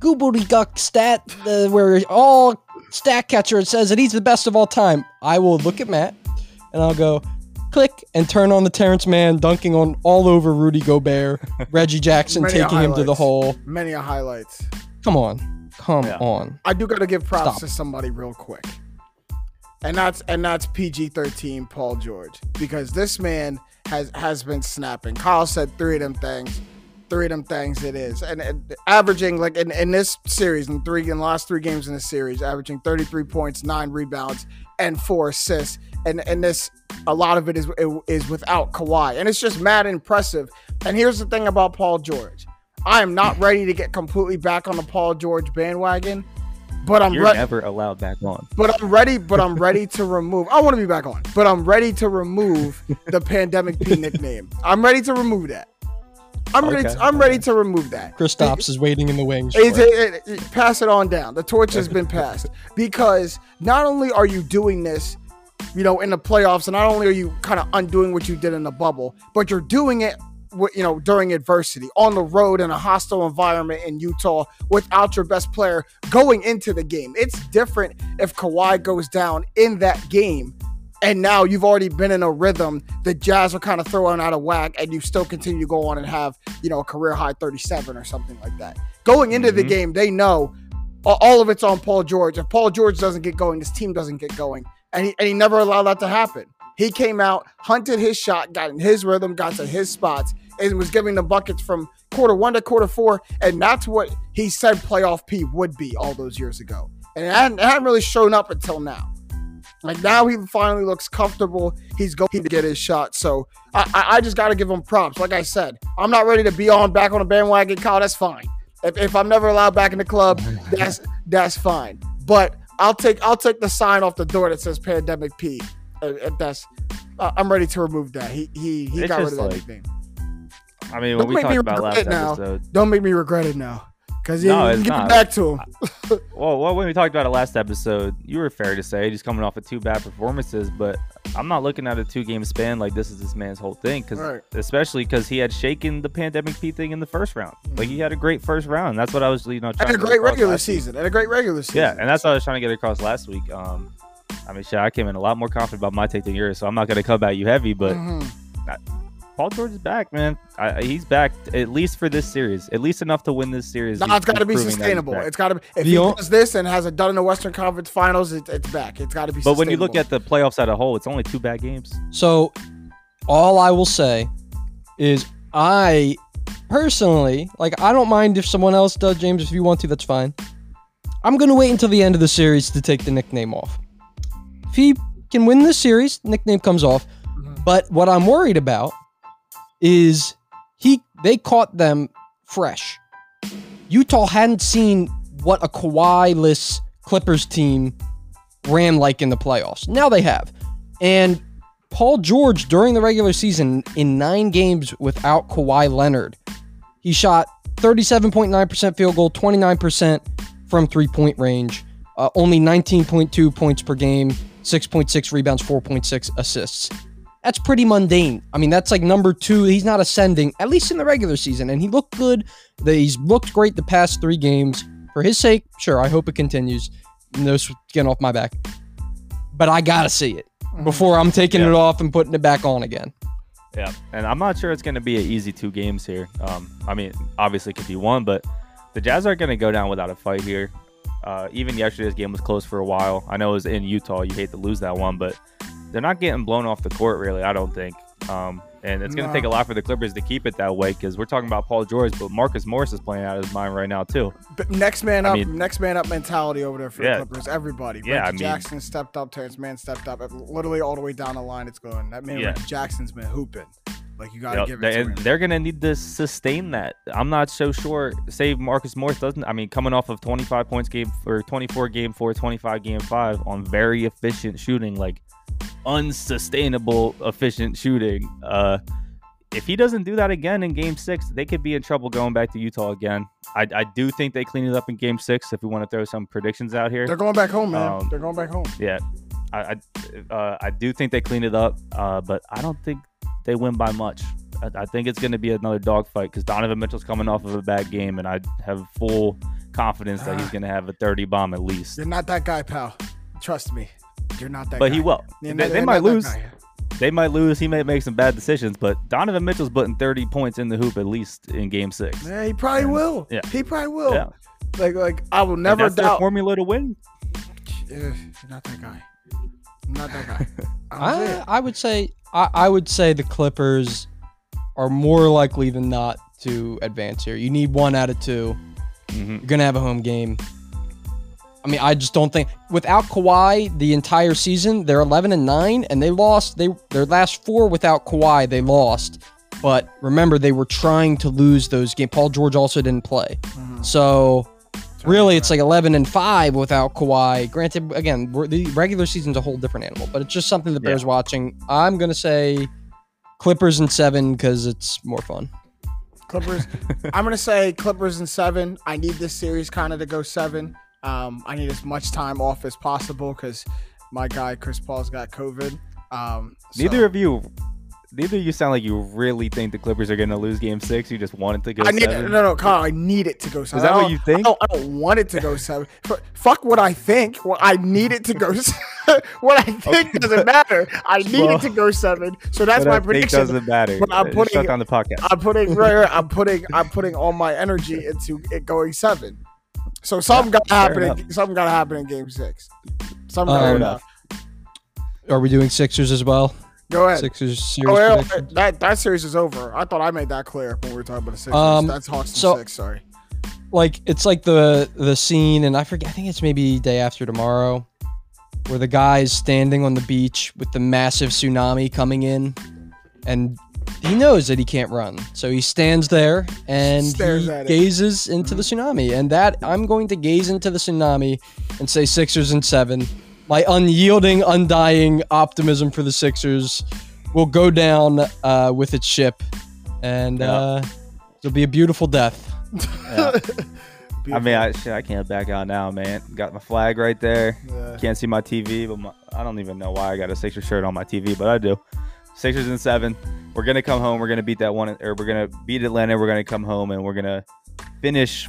gobbledygook stat uh, where all stat catcher says that he's the best of all time. I will look at Matt and I'll go click and turn on the Terance Mann dunking on all over Rudy Gobert, Reggie Jackson
Many
taking him to the
highlights.
hole.
Many a highlights.
Come on, come
Yeah.
on.
I do got to give props
Stop.
to somebody real quick, and that's and that's PG thirteen Paul George because this man has has been snapping. Kyle said three of them things, three of them things it is, and, and averaging like in, in this series in three in the last three games in this series, averaging thirty three points, nine rebounds, and four assists, and and this a lot of it is is without Kawhi, and it's just mad impressive. And here's the thing about Paul George. I am not ready to get completely back on the Paul George bandwagon, but I'm
You're
ready.
never allowed back on.
But I'm ready. But I'm ready to remove. I want to be back on. But I'm ready to remove the pandemic P nickname. I'm ready to remove that. I'm ready. To, I'm ready to remove that.
Kristaps is waiting in the wings. It.
it- it- it- pass it on down. The torch has been passed because not only are you doing this, you know, in the playoffs, and not only are you kind of undoing what you did in the bubble, but you're doing it, you know, during adversity on the road in a hostile environment in Utah without your best player going into the game. It's different if Kawhi goes down in that game. And now you've already been in a rhythm. The Jazz are kind of throwing out of whack, and you still continue to go on and have, you know, a career high 37 or something like that. Going into the
Mhm.
game, they know all of it's on Paul George. If Paul George doesn't get going, this team doesn't get going. And he, and he never allowed that to happen. He came out, hunted his shot, got in his rhythm, got to his spots, and was giving the buckets from quarter one to quarter four. And that's what he said playoff P would be all those years ago. And it hadn't, it hadn't really shown up until now. Like now he finally looks comfortable. He's going to get his shot. So I, I, just got to give him props. Like I said, I'm not ready to be on back on a bandwagon, Kyle. That's fine. If, if I'm never allowed back in the club, that's that's fine. But I'll take I'll take the sign off the door that says pandemic P. If that's I'm ready to remove that. He he he
It's
got rid of that
like-
nickname.
I mean,
Don't
when we
make
talked about last
now.
episode,
Don't make me regret it now. Cause you,
No,
give
not.
it back to him.
well, well, when we talked about it last episode, you were fair to say he's coming off of two bad performances, but I'm not looking at a two game span like this is this man's whole thing, because
Right.
especially because he had shaken the pandemic P thing in the first round. Like he had a great first round. That's what I was, you know, trying
And a
to
great regular season. And a great regular season.
Yeah, and that's what I was trying to get across last week. Um, I mean, shit, I came in a lot more confident about my take than yours, so I'm not gonna come at you heavy, but
Mhm.
Paul George is back, man. I, he's back at least for this series, at least enough to win this series.
No, it's got to be
proving that he's
sustainable. It's got to. If
The
he
o-
does this and has it done in the Western Conference Finals, it, it's back. It's got to be.
But when you look at the playoffs as a whole, it's only two bad games.
So, all I will say is I personally, like, I don't mind if someone else does, James. If you want to, that's fine. I'm going to wait until the end of the series to take the nickname off. If he can win this series, nickname comes off.
Mhm.
But what I'm worried about is he they caught them fresh. Utah hadn't seen what a Kawhi-less Clippers team ran like in the playoffs. Now they have. And Paul George during the regular season in 9 games without Kawhi Leonard, he shot 37.9% field goal, 29% from three-point range, uh, only 19.2 points per game, 6.6 rebounds, 4.6 assists that's pretty mundane. I mean, that's like number two. He's not ascending, at least in the regular season, and he looked good. He's looked great the past three games. For his sake, sure, I hope it continues. No skin off my back, but I gotta see it before I'm taking
Yeah.
it off and putting it back on again.
Yeah, and I'm not sure it's going to be an easy two games here. Um, I mean, obviously it could be one, but the Jazz aren't going to go down without a fight here. Uh, even yesterday's game was close for a while. I know it was in Utah. You hate to lose that one, but they're not getting blown off the court really. I don't think. Um, and it's going to
No.
take a lot for the Clippers to keep it that way because we're talking about Paul George, but Marcus Morris is playing out of his mind right now too.
But next man
I
up,
mean-
next man up mentality over there for
Yeah.
the Clippers. Everybody.
Yeah,
Reggie
I mean-
Jackson stepped up. Terance Mann stepped up. Literally all the way down the line, it's going. That man,
Yeah.
Reggie Jackson's been hooping. Like you gotta
Yep,
give it
they,
to
they're gonna need to sustain that. I'm not so sure. Save Marcus Morris doesn't. I mean, coming off of 25 points game or 24 game four, 25 game five on very efficient shooting, like unsustainable efficient shooting. Uh, if he doesn't do that again in Game Six, they could be in trouble going back to Utah again. I, I do think they clean it up in Game Six. If we want to throw some predictions out here,
They're going back home, man.
Um,
They're going back home.
yeah, I I, uh, I do think they clean it up, uh, but I don't think they win by much. I, I think it's going to be another dogfight because Donovan Mitchell's coming off of a bad game, and I have full confidence that he's going to have a 30 bomb at least.
You're not that guy, pal. Trust me. You're not that
But
guy.
he will.
You're
They, they might lose. They might lose. He may make some bad decisions, but Donovan Mitchell's putting 30 points in the hoop at least in Game Six.
Yeah, he probably
And-
will.
yeah.
He probably will.
Yeah.
Like, like I will
And
never
that's their
doubt.
formula to win.
Yeah, you're not that guy. I'm not that guy. I'm
I, would say I, I would say the Clippers are more likely than not to advance here. You need one out of two.
Mhm.
You're gonna have a home game. I mean, I just don't think without Kawhi the entire season they're 11 and nine, and they lost. They their last four without Kawhi they lost. But remember, they were trying to lose those games. Paul George also didn't play,
Mhm.
so really it's like 11 and 5 without Kawhi. Granted, again, we're, the regular season's a whole different animal, but it's just something
Yeah.
bears watching. I'm going to say Clippers and 7 because it's more fun.
Clippers. I'm gonna say Clippers and seven. I need this series kind of to go seven. Um, I need as much time off as possible because my guy Chris Paul's got COVID. Um, so-
Neither of you, neither of you sound like you really think the Clippers are going to lose Game Six. You just want it to go.
I need
seven.
no no Kyle. I need it to go seven.
Is
that
what you think?
I don't, I don't want it to go seven. Fuck what I think. Well, I need it to go. what I think
Okay.
doesn't matter. I need
Well,
it to go seven. So that's
What
my
I think
prediction.
doesn't matter.
But I'm
Uh,
putting-
shut down the podcast.
I'm putting right, right, I'm putting I'm putting all my energy into it going seven. So something got to happen. In, something got to happen in game six. Something
Um. Are we doing Sixers as well?
Go ahead.
Sixers series
Oh, well, that that series is over. I thought I made that clear when we were talking about the Sixers.
Um,
That's Hawks
so-
six. Sorry.
like it's like the the scene and i forget i think it's maybe day after tomorrow where the guy is standing on the beach with the massive tsunami coming in and he knows that he can't run so he stands there and
Stares
he
at it.
gazes into the tsunami and that i'm going to gaze into the tsunami and say sixers and seven my unyielding undying optimism for the sixers will go down uh, with its ship and
Yeah.
uh, it'll be a beautiful death
Yeah. I mean, I, shit, I can't back out now, man. Got my flag right there.
Yeah.
Can't see my TV, but my, I don't even know why I got a Sixers shirt on my TV, but I do. Sixers and seven. We're gonna come home. We're gonna beat that one, or we're gonna beat Atlanta. We're gonna come home and we're gonna finish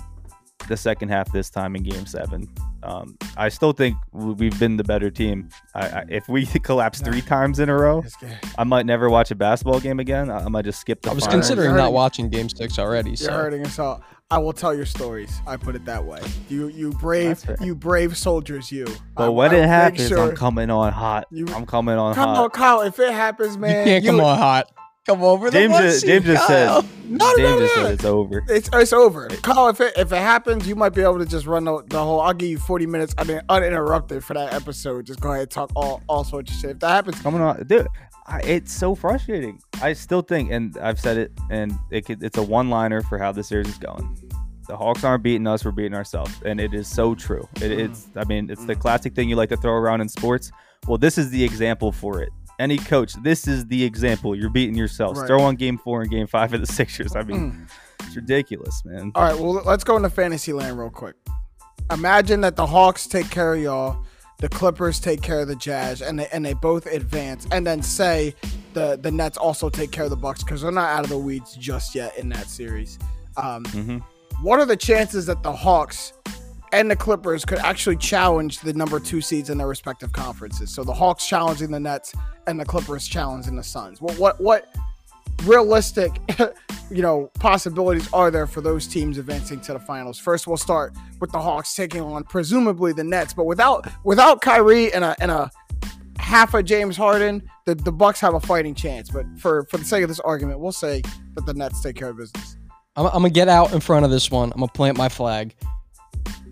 the second half this time in Game Seven. Um, I still think we- we've been the better team. I, I, if we collapse three times in a row, I might never watch a basketball game again. I, I might just skip the.
I was
finals.
considering
You're
not watching Game Six already.
You're
So
hurting us all. I will tell your stories. I put it that way. You you brave you brave soldiers. You.
But
I-
when
I
it happens,
sure-
I'm coming on hot.
You-
I'm coming on
Come
hot.
Come on, Kyle. If it happens, man,
you
man,
can't come on hot. Come over the
James just,
seed,
James just said.
No, no,
James
no,
just
no.
said it's over.
It's it's over. Kyle, if it if it happens, you might be able to just run the, the whole. I'll give you 40 minutes un- uninterrupted for that episode. Just go ahead and talk all all sorts of shit. If that happens,
Coming on, dude. I, it's so frustrating. I still think, and I've said it, and it could, it's a one-liner for how the series is going. The Hawks aren't beating us; we're beating ourselves, and it is so true. It,
Mm.
It's, I mean, it's the classic thing you like to throw around in sports. Well, this is the example for it. Any coach, this is the example. You're beating yourselves.
Right.
Throw on Game Four and Game Five of the Sixers. I mean,
Mm.
it's ridiculous, man.
All right, well, let's go into fantasy land real quick. Imagine that the Hawks take care of y'all, the Clippers take care of the Jazz, and they and they both advance, and then say the the Nets also take care of the Bucks because they're not out of the weeds just yet in that series. Um,
hmm
what are the chances that the Hawks and the Clippers could actually challenge the number two seeds in their respective conferences? So the Hawks challenging the Nets and the Clippers challenging the Suns. What what what realistic, you know, possibilities are there for those teams advancing to the finals? First, we'll start with the Hawks taking on presumably the Nets, but without without Kyrie and a and a half of James Harden, the, the Bucks have a fighting chance. But for for the sake of this argument, we'll say that the Nets take care of business.
I'm, I'm gonna get out in front of this one. I'm gonna plant my flag.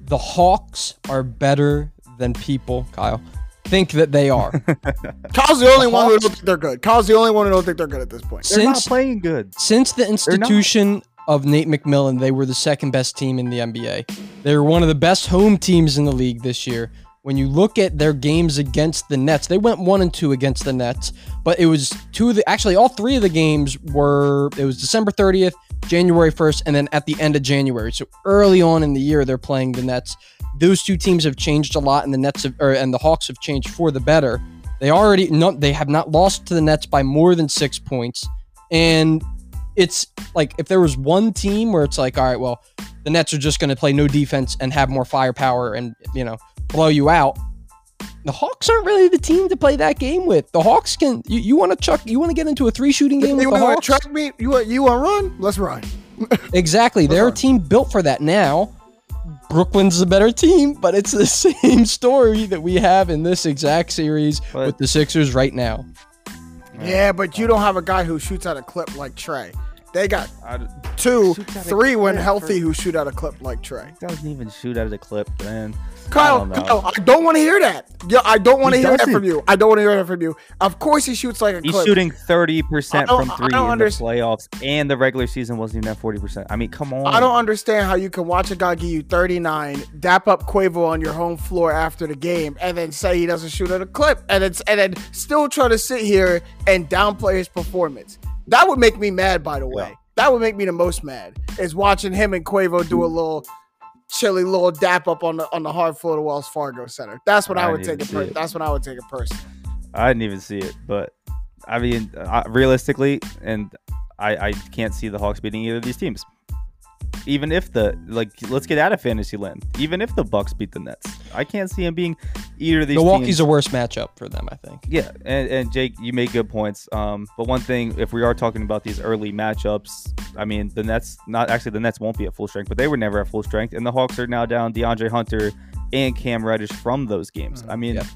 The Hawks are better than people, Kyle, think that they are.
Kyle's the only
The
one who
Hawks-
don't think they're good. Kyle's the only one who don't think they're good at this point.
They're not
Since
playing good.
since the institution of Nate McMillan, they were the second best team in the NBA. They were one of the best home teams in the league this year. When you look at their games against the Nets, they went one and two against the Nets, but it was two of the actually all three of the games were it was December 30th, January 1st, and then at the end of January. So early on in the year, they're playing the Nets. Those two teams have changed a lot, and the Nets have, or, and the Hawks have changed for the better. They already no, they have not lost to the Nets by more than six points, and it's like if there was one team where it's like, all right, well, the Nets are just going to play no defense and have more firepower and you know blow you out. The Hawks aren't really the team to play that game with. The Hawks can. You, you want to chuck? You want to get into a three shooting game
you
with the
want
Hawks?
to track me? You want you want to run? Let's run.
Exactly. They're a team built for that. Now, Brooklyn's a better team, but it's the same story that we have in this exact series
But-
with the Sixers right now.
Yeah, but you don't have a guy who shoots out a clip like Trae. They got two,
Shoots at a
three when healthy
for-
who shoot out a clip like Trae.
doesn't even shoot out of the clip, man.
Kyle,
don't.
Kyle, I don't want to hear that. Yeah, I don't want to
He
hear that
doesn't.
from you. I don't want to hear that from you. Of course, he shoots like a
He's
clip.
shooting thirty percent from three
don't
in the playoffs, and the regular season wasn't even at forty percent. I mean, come on.
I don't understand how you can watch a guy give you 39, dap up Quavo on your home floor after the game, and then say he doesn't shoot at a clip, and it's and then still try to sit here and downplay his performance. That would make me mad. By the way,
Yeah.
that would make me the most mad is watching him and Quavo do a little chilly little dap up on the on the hard floor of Wells Fargo Center. That's what I,
I
would take
a
Per-
it.
that's what I would take a person.
I didn't even see it, but I mean, uh, realistically, and I, I can't see the Hawks beating either of these teams. Even if the like, let's get out of fantasy land. Even if the Bucks beat the Nets, I can't see them being either of these.
Milwaukee's
teams.
a worse matchup for them, I think.
Yeah, and, and Jake, you make good points. Um, but one thing, if we are talking about these early matchups, I mean, the Nets, not actually, the Nets won't be at full strength, but they were never at full strength, and the Hawks are now down DeAndre Hunter and Cam Reddish from those games.
Mhm.
I mean,
Yep.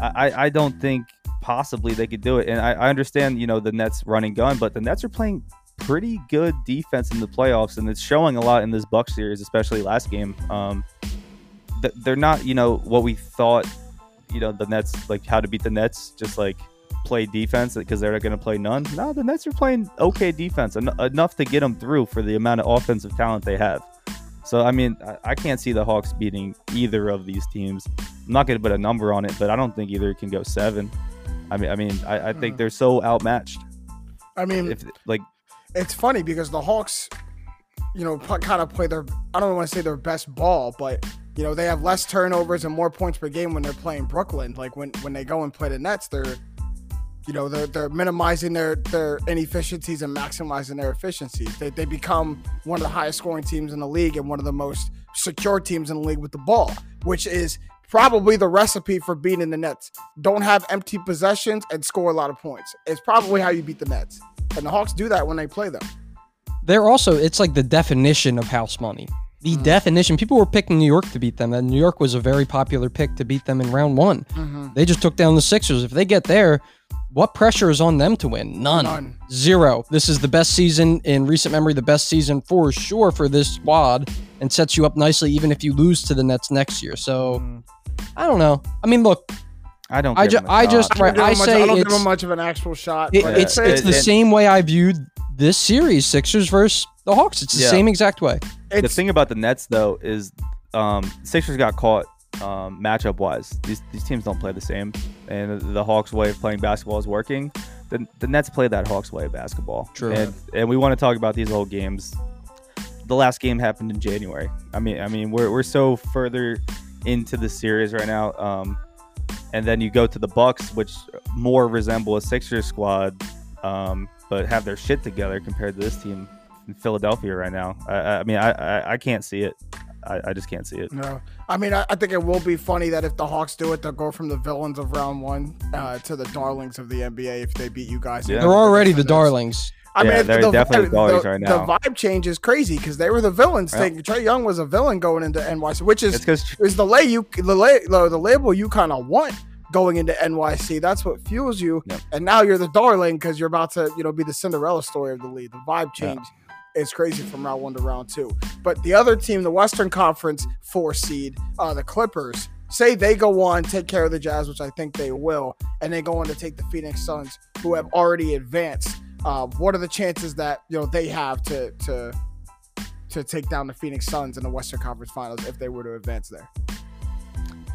I, I- I don't think possibly they could do it, and I, I understand, you know, the Nets running gun, but the Nets are playing pretty good defense in the playoffs, and it's showing a lot in this Bucks series, especially last game. Um, th- they're not, you know, what we thought you know the Nets like how to beat the Nets, just like play defense because they're not going to play none. No, the Nets are playing okay defense en- enough to get them through for the amount of offensive talent they have. So I mean, I, I can't see the Hawks beating either of these teams. I'm not going to put a number on it, but I don't think either can go seven. I mean, I mean, I, I think
Mhm.
they're so outmatched.
I mean,
If like,
it's funny because the Hawks, you know, kind of play their I don't want to say their best ball, but you know they have less turnovers and more points per game when they're playing Brooklyn. Like when when they go and play the Nets, they're you know they're they're minimizing their their inefficiencies and maximizing their efficiencies. They they become one of the highest scoring teams in the league and one of the most secure teams in the league with the ball, which is probably the recipe for beating the Nets. Don't have empty possessions and score a lot of points. It's probably how you beat the Nets. And the Hawks do that when they play them.
They're also it's like the definition of house money. The
Mhm.
definition. People were picking New York to beat them, and New York was a very popular pick to beat them in round one. They just took down the Sixers. If they get there, what pressure is on them to win? None.
None.
Zero. This is the best season in recent memory, the best season for sure for this squad, and sets you up nicely even if you lose to the Nets next year. So I don't know. I mean, look,
I don't.
I ju-
them a
I
shot.
just-
I don't
Right,
give
I
him much,
say
I don't give
it's-
him much of an actual shot.
it,
but
it's
Yeah,
it's
it-
the
and-
same way I viewed this series, Sixers versus the Hawks. It's the
Yeah.
same exact way.
the thing about the Nets though is um, Sixers got caught um, matchup wise. These these teams don't play the same, and the Hawks' way of playing basketball is working. The, the Nets play that Hawks way of basketball.
True.
And, and we want to talk about these old games. The last game happened in January. I mean, I mean, we're we're so further into the series right now. Um, and then you go to the Bucks, which more resemble a Sixers squad, um, but have their shit together compared to this team in Philadelphia right now. I, I- I mean, I, I, I can't see it. I, I just can't see it.
no. I mean, I, I think it will be funny that if the Hawks do it, they'll go from the villains of round one uh, to the darlings of the NBA if they beat you guys.
Yeah.
They're already the darlings.
I
Yeah,
mean,
they're
the,
definitely
the,
darlings
the,
right now.
The vibe change is crazy because they were the villains.
Yeah.
Trae Young was a villain going into NYC, which is
It's
is the lay you the lay, the, the label you kind of want going into NYC. That's what fuels you.
Yep.
And now you're the darling because you're about to you know be the Cinderella story of the league. The vibe
Yeah.
change is crazy from round one to round two. But the other team, the Western Conference four seed, uh, the Clippers, say they go on, take care of the Jazz, which I think they will, and they go on to take the Phoenix Suns, who have already advanced. Uh, what are the chances that you know they have to to to take down the Phoenix Suns in the Western Conference Finals if they were to advance there?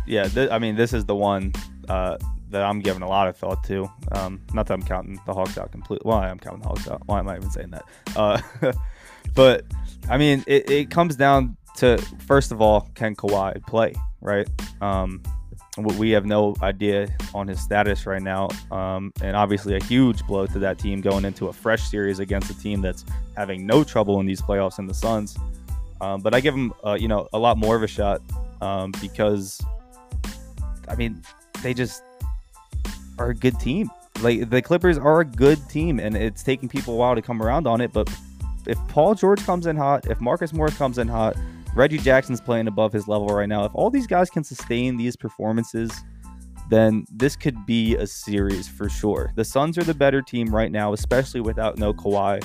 Yeah, th- I mean, this is the one uh, that I'm giving a lot of thought to. Um, not that I'm counting the Hawks out completely. Well, I am counting the Hawks out. Why am I even saying that? Uh, but I mean, it, it comes down to first of all, can Kawhi play? Right. Um, we have no idea on his status right now, um, and obviously a huge blow to that team going into a fresh series against a team that's having no trouble in these playoffs in the Suns. Um, but I give him, uh, you know, a lot more of a shot um, because, I mean, they just are a good team. Like the Clippers are a good team, and it's taking people a while to come around on it. But if Paul George comes in hot, if Marcus Morris comes in hot, Reggie Jackson's playing above his level right now. If all these guys can sustain these performances, then this could be a series for sure. The Suns are the better team right now, especially without no Kawhi.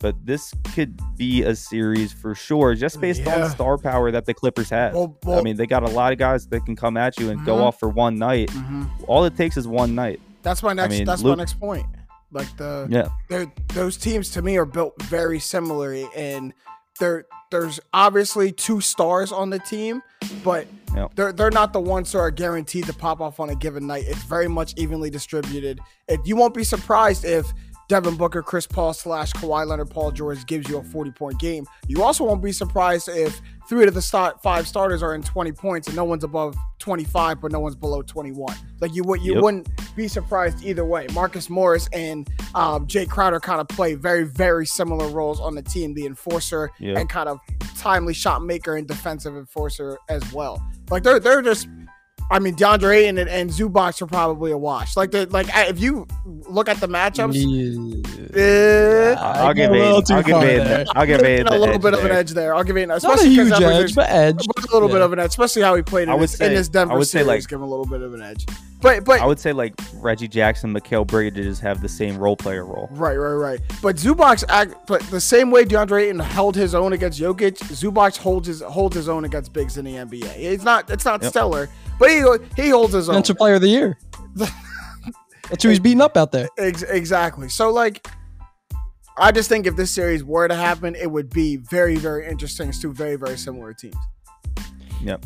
But this could be a series for sure, just based
Yeah.
on star power that the Clippers have.
Well, well-
I mean, they got a lot of guys that can come at you and go
Mhm.
off for one night.
Mhm.
All it takes is one night.
That's my next.
mean,
that's
Luke-
my next point. Like the
Yeah.
those teams to me are built very similarly, and there there's obviously two stars on the team, but
Yep.
they're they're not the ones who are guaranteed to pop off on a given night. It's very much evenly distributed. If you won't be surprised if Devin Booker, Chris Paul slash Kawhi Leonard, Paul George gives you a 40 point game. You also won't be surprised if three of the start five starters are in 20 points and no one's above 25, but no one's below 21. Like you would you
Yep.
wouldn't be surprised either way. Marcus Morris and um, Jae Crowder kind of play very very similar roles on the team, the enforcer
Yep.
and kind of timely shot maker and defensive enforcer as well. Like they're they're just. I mean, DeAndre Ayton and, and Zubac are probably a wash. Like, the like if you look at the matchups, eh,
I'll
I
give
go a little Ayton.
I'll give
far Ayton.
I'll give
I'll Ayton a little
edge
bit of an edge there. I'll give Ayton,
Not a huge edge, but edge.
a little bit of an edge, especially how he played in,
I would
this, in
say-
this Denver
I would say,
series.
like-
give him a little bit of an edge. But but
I would say like Reggie Jackson, Mikal Bridges have the same role player role.
right right right. But Zubac act, but the same way DeAndre Ayton held his own against Jokic, Zubac holds his holds his own against bigs in the NBA. It's not it's not
Yep.
stellar, but he he holds his own.
Defensive player of the year. That's who he's beating up out there.
Ex- exactly. So like, I just think if this series were to happen, it would be very very interesting. It's two very very similar teams.
Yep.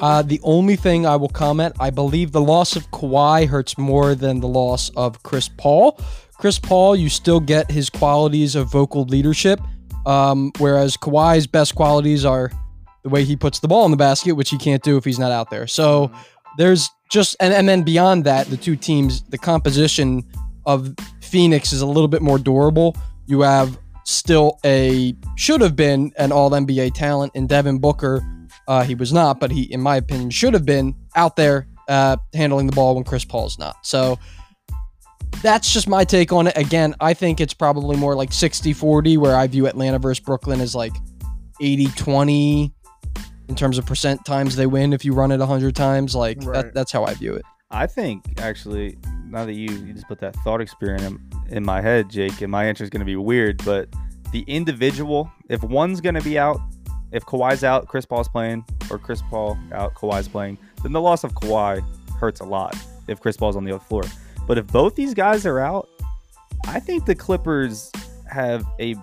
Uh, the only thing I will comment, I believe the loss of Kawhi hurts more than the loss of Chris Paul. Chris Paul, you still get his qualities of vocal leadership, um, whereas Kawhi's best qualities are the way he puts the ball in the basket, which he can't do if he's not out there. So there's just, and, and then beyond that, the two teams, the composition of Phoenix is a little bit more durable. You have still a, should have been an all NBA talent in Devin Booker. Uh, he was not, but he, in my opinion, should have been out there uh, handling the ball when Chris Paul's not. So that's just my take on it. Again, I think it's probably more like 60 40, where I view Atlanta versus Brooklyn as like 80 20 in terms of percent times they win if you run it 100 times. Like
Right.
that, that's how I view it.
I think actually, now that you, you just put that thought experiment in, in my head, Jake, and my answer is going to be weird, but the individual, if one's going to be out, if Kawhi's out, Chris Paul's playing, or Chris Paul out, Kawhi's playing, then the loss of Kawhi hurts a lot if Chris Paul's on the other floor. But if both these guys are out, I think the Clippers have a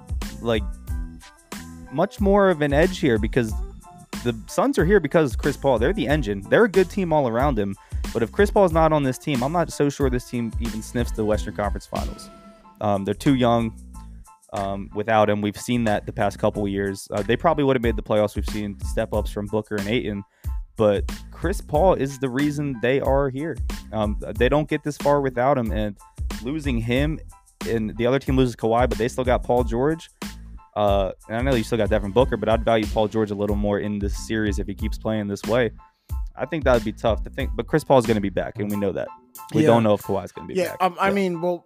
like much more of an edge here because the Suns are here because Chris Paul. They're the engine. They're a good team all around him. But if Chris Paul's not on this team, I'm not so sure this team even sniffs the Western Conference Finals. Um, they're too young um, without him. We've seen that the past couple years. Uh, they probably would have made the playoffs. We've seen step ups from Booker and Ayton, but Chris Paul is the reason they are here. Um, they don't get this far without him, and losing him, and the other team loses Kawhi, but they still got Paul George. Uh, and I know you still got Devin Booker, but I'd value Paul George a little more in this series if he keeps playing this way. I think that would be tough to think, but Chris Paul's going to be back, and we know that. We
Yeah.
don't know if Kawhi's going to be
Yeah,
back.
um, I mean, well,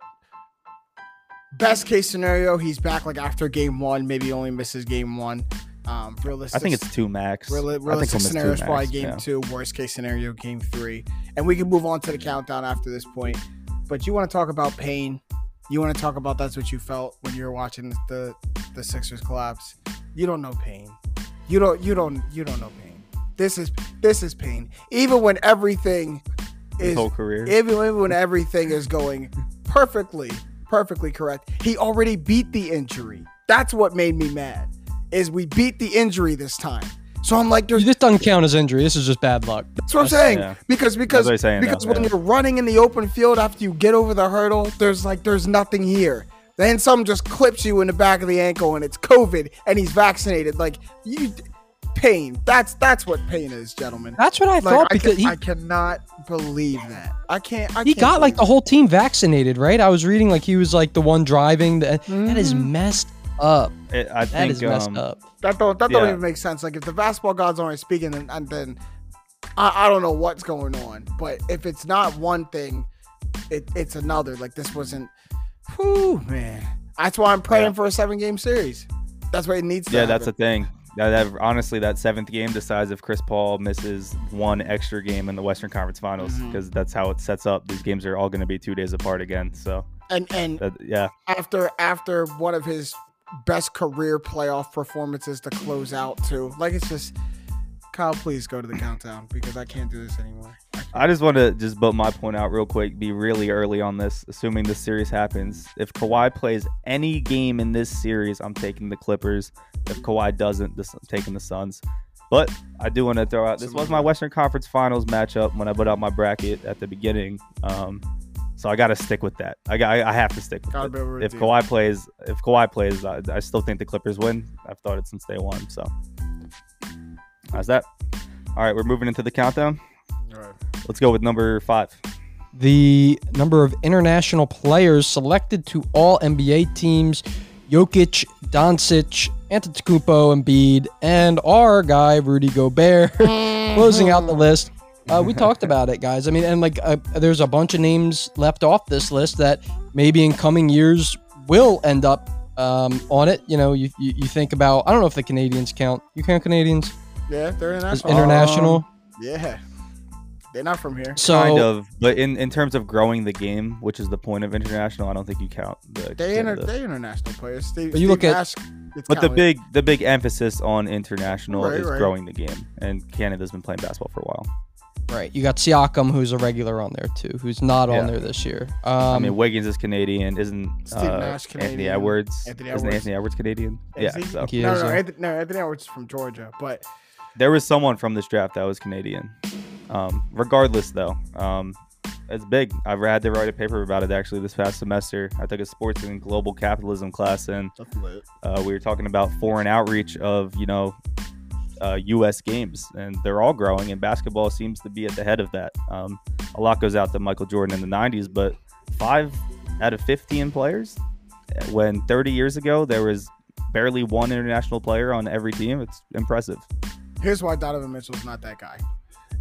best case scenario, he's back like after game one, maybe only misses game one. Um, realistic.
I think it's two max.
Reali-
I think
realistic
he'll miss two
scenario is probably
max,
game
yeah.
two. Worst case scenario, game three, and we can move on to the countdown after this point. But you want to talk about pain? You want to talk about that's what you felt when you were watching the the Sixers collapse? You don't know pain. You don't. You don't. You don't know pain. This is this is pain. Even when everything
His
is
whole career.
even when everything is going perfectly, perfectly correct, he already beat the injury. That's what made me mad. Is we beat the injury this time. So I'm like, there's
This doesn't count as injury. This is just bad luck.
that's what I'm saying.
yeah.
Because because
saying,
because
though,
when
yeah.
you're running in the open field after you get over the hurdle, there's like there's nothing here. Then someone just clips you in the back of the ankle and it's COVID and he's vaccinated. Like you pain. That's that's what pain is, gentlemen.
That's what I
Like,
thought
I,
because
can,
he,
I cannot believe that. I can't. I
he
can't
got like
believe
the whole team vaccinated, right? I was reading like he was like the one driving. The, That is
Mhm.
messed up.
It- I
That
think
is messed
um,
up.
That don't that don't
Yeah.
even make sense. Like if the basketball gods aren't speaking, and, and then I, I don't know what's going on. But if it's not one thing, it, it's another. Like this wasn't. Whew, man. That's why I'm praying
Yeah.
for a seven game series. That's what it needs to.
Yeah, that's the thing. That, that- honestly, that seventh game decides if Chris Paul misses one extra game in the Western Conference Finals because that's how it sets up. These games are all going to be two days apart again. So,
and and
that, yeah,
after after one of his best career playoff performances to close out too. Like it's just. Kyle, please go to the countdown because I can't do this anymore.
I just want to just butt my point out real quick. Be really early on this, assuming this series happens. If Kawhi plays any game in this series, I'm taking the Clippers. If Kawhi doesn't, this, I'm taking the Suns. But I do want to throw out this was my Western Conference Finals matchup when I put out my bracket at the beginning. Um, so I got to stick with that. I got, I have to stick with
Gotta
it.
be able to
If
do
Kawhi plays, if Kawhi plays, I, I still think the Clippers win. I've thought it since day one. So how's that? All right, we're moving into the countdown.
All right.
Let's go with number five.
The number of international players selected to all NBA teams: Jokic, Doncic, Antetokounmpo, Embiid, and our guy Rudy Gobert, closing out the list. Uh, we talked about it, guys. I mean, and like, uh, there's a bunch of names left off this list that maybe in coming years will end up um, on it. You know, you, you you think about. I don't know if the Canadians count. You count Canadians
Yeah, they're international.
international?
Um, yeah, they're not from here.
so
kind of, but in, in terms of growing the game, which is the point of international, I don't think you count the
They inter-
Canada.
they international players. Steve,
But you look at-
Nash gets
but the
counted.
big the big emphasis on international
Right,
is
right.
growing the game, and Canada's been playing basketball for a while.
Right. You got Siakam, who's a regular on there too, who's not on there this year. Um,
I mean, Wiggins is Canadian, isn't
Steve
uh,
Nash
Anthony Edwards?
Anthony Edwards.
Isn't
Edwards.
Anthony Edwards Canadian?
Is
Yeah.
he?
So
He
no,
is,
no. Anthony, no, Anthony Edwards is from Georgia, but
there was someone from this draft that was Canadian. Um, regardless, though, um, it's big. I've had to write a paper about it actually this past semester. I took a sports and global capitalism class, and uh, we were talking about foreign outreach of you know uh, U.S. games, and they're all growing, and basketball seems to be at the head of that. Um, a lot goes out to Michael Jordan in the '90s, but five out of 15 players, when 30 years ago there was barely one international player on every team, it's impressive.
Here's why Donovan Mitchell's not that guy.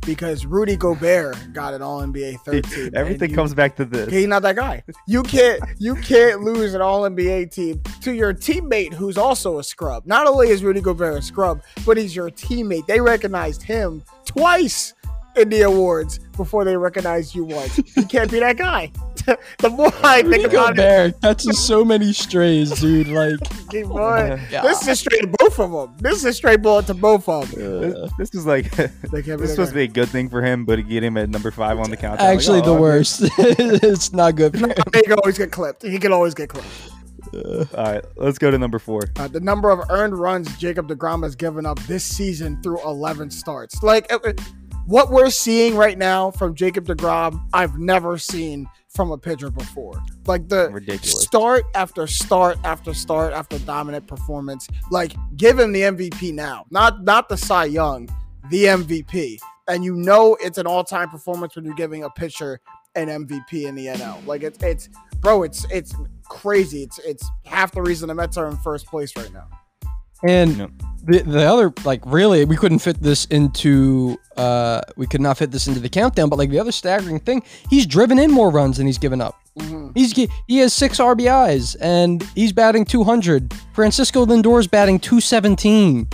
Because Rudy Gobert got an All NBA third team.
Everything
you-
comes back to this.
He's not that guy. You can't you can't lose an All NBA team to your teammate who's also a scrub. Not only is Rudy Gobert a scrub, but he's your teammate. They recognized him twice in the awards before they recognize you once. You can't be that guy. the more I think
Rudy
about it,
Gobert catches so many strays, dude. Like,
keep going.
Yeah.
This is a straight both of them. This is a straight bullet to both of them.
This, this is like this
They can't be
is
that
supposed to be a good thing for him, but to get him at number five on the countdown. like,
actually,
oh,
the worst. it's not good for him.
He can always get clipped. He can always get clipped.
All right, let's go to number four.
Uh, the number of earned runs Jacob DeGrom has given up this season through 11 starts. Like uh, uh, what we're seeing right now from Jacob DeGrom, I've never seen from a pitcher before. Like the
Ridiculous.
start after start after start after dominant performance. Like give him the MVP now, not not the Cy Young, the MVP. And you know it's an all-time performance when you're giving a pitcher an MVP in the NL. Like it's it's bro, it's it's crazy. It's it's half the reason the Mets are in first place right now.
And
Yep.
the the other like really we couldn't fit this into uh we could not fit this into the countdown, but like the other staggering thing, he's driven in more runs than he's given up.
Mhm.
He's he has six RBIs and he's batting 200. Francisco Lindor's batting 217.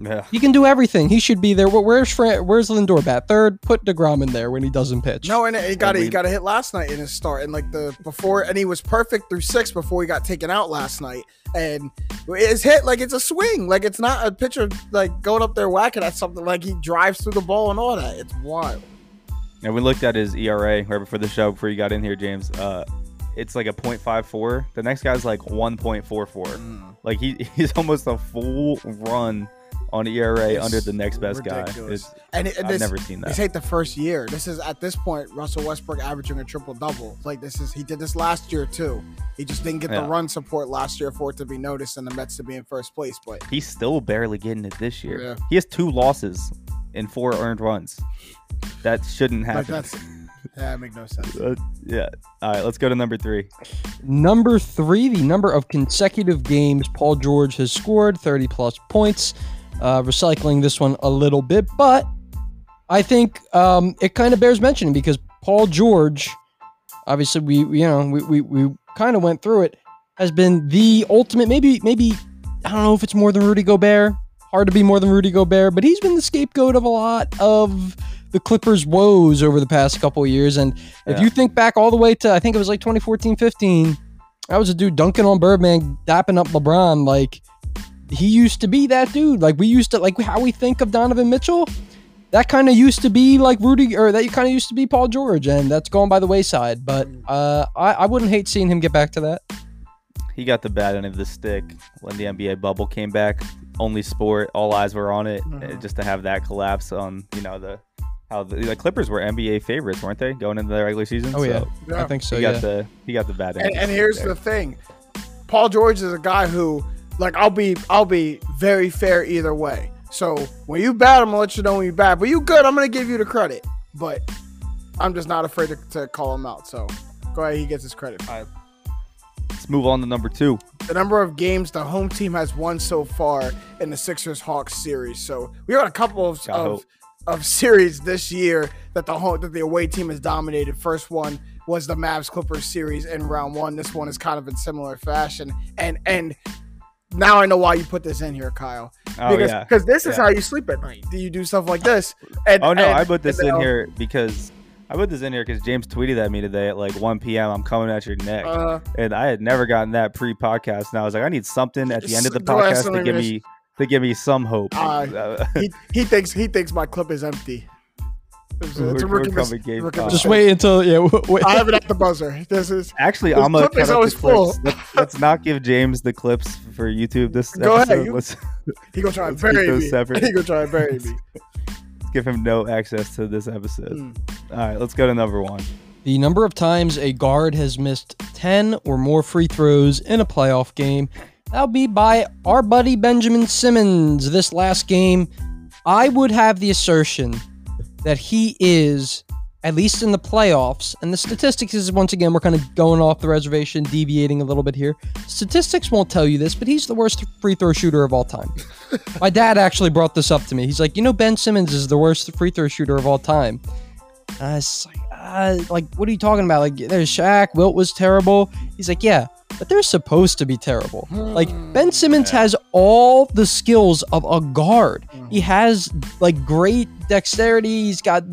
Yeah.
He can do everything. He should be there. Where's Fran- Where's Lindor bat? Third. Put Degrom in there when he doesn't pitch.
No, and he got
And
he got a hit last night in his start, and like the before, and he was perfect through six before he got taken out last night. And his hit, like it's a swing, like it's not a pitcher like going up there whacking at something. Like he drives through the ball and all that. It's wild.
And we looked at his ERA right before the show, before you got in here, James. Uh, it's like a .54. The next guy's like 1.44. Like he he's almost a full run on ERA
It's
under the next best guy. It's,
And, it, and
I've
this,
never seen that.
This
that.
ain't the first year. This is at this point Russell Westbrook averaging a triple double. Like this is he did this last year too. He just didn't get
Yeah.
the run support last year for it to be noticed and the Mets to be in first place. But
He's still barely getting it this year.
Yeah.
He has two losses in four earned runs. That shouldn't
like
happen.
that's yeah, it make no sense.
Uh, yeah. All right, let's go to number three.
Number three, the number of consecutive games Paul George has scored 30 plus points. Uh, recycling this one a little bit, but I think um, it kind of bears mentioning because Paul George, obviously, we you know we we, we kind of went through it, has been the ultimate. Maybe maybe I don't know if it's more than Rudy Gobert. Hard to be more than Rudy Gobert, but he's been the scapegoat of a lot of the Clippers' woes over the past couple of years. And if
Yeah.
you think back all the way to, I think it was like 2014 15, that was a dude dunking on Birdman, dapping up LeBron. Like, he used to be that dude. Like, we used to, like, how we think of Donovan Mitchell, that kind of used to be like Rudy, or that kind of used to be Paul George, and that's gone by the wayside. But uh, I, I wouldn't hate seeing him get back to that.
He got the bad end of the stick when the NBA bubble came back. Only sport, all eyes were on it.
Mhm.
uh, Just to have that collapse on, you know, the how the, the Clippers were NBA favorites, weren't they, going into the regular season?
Oh, yeah.
So
Yeah.
I think so,
he
yeah.
got the he got the bad end.
And,
of
and
the
here's
stick
the thing. Paul George is a guy who, like, I'll be, I'll be very fair either way. So when you bad, I'm gonna let you know when you bad. But you good, I'm gonna give you the credit. But I'm just not afraid to, to call him out. So go ahead, he gets his credit. All right.
Let's move on to number two.
The number of games the home team has won so far in the Sixers Hawks series. So we got a couple of
Got
of, of series this year that the home that the away team has dominated. First one was the Mavs Clippers series in round one. This one is kind of in similar fashion. And and now I know why you put this in here, Kyle.
Oh
because
yeah.
because this is
Yeah.
how you sleep at night. Do you do stuff like this? And,
Oh no,
and-
I put this in here because I put this in here because James tweeted at me today at like 1 p.m. I'm coming at your neck,
Uh,
and I had never gotten that pre-podcast, and I was like, I need something at the end of the podcast to give me to give me some hope.
Uh, he, he thinks he thinks my clip is empty. It's, a-
We're- we're
rookie mis-
game
rookie
five.
Just wait until, yeah, wait.
I have it at the buzzer. This is
Actually, I'm gonna
clip is always full.
Let's, let's not give James the clips for YouTube this
Go ahead,
episode.
you-
Let's,
he gonna try and bury me.
separate.
He gonna try and bury me.
let's give him no access to this episode.
Mm.
All right, let's go to number one.
The number of times a guard has missed 10 or more free throws in a playoff game. That'll be by our buddy Benjamin Simmons this last game. I would have the assertion that he is, at least in the playoffs, and the statistics is once again, we're kind of going off the reservation, deviating a little bit here. Statistics won't tell you this, but he's the worst free throw shooter of all time. My dad actually brought this up to me. He's like, you know, Ben Simmons is the worst free throw shooter of all time. Uh, it's like, uh, like, what are you talking about? Like, there's Shaq, Wilt was terrible. He's like, yeah, but they're supposed to be terrible. Like, Ben Simmons
Yeah.
has all the skills of a guard.
Mhm.
He has like great dexterity. He's got,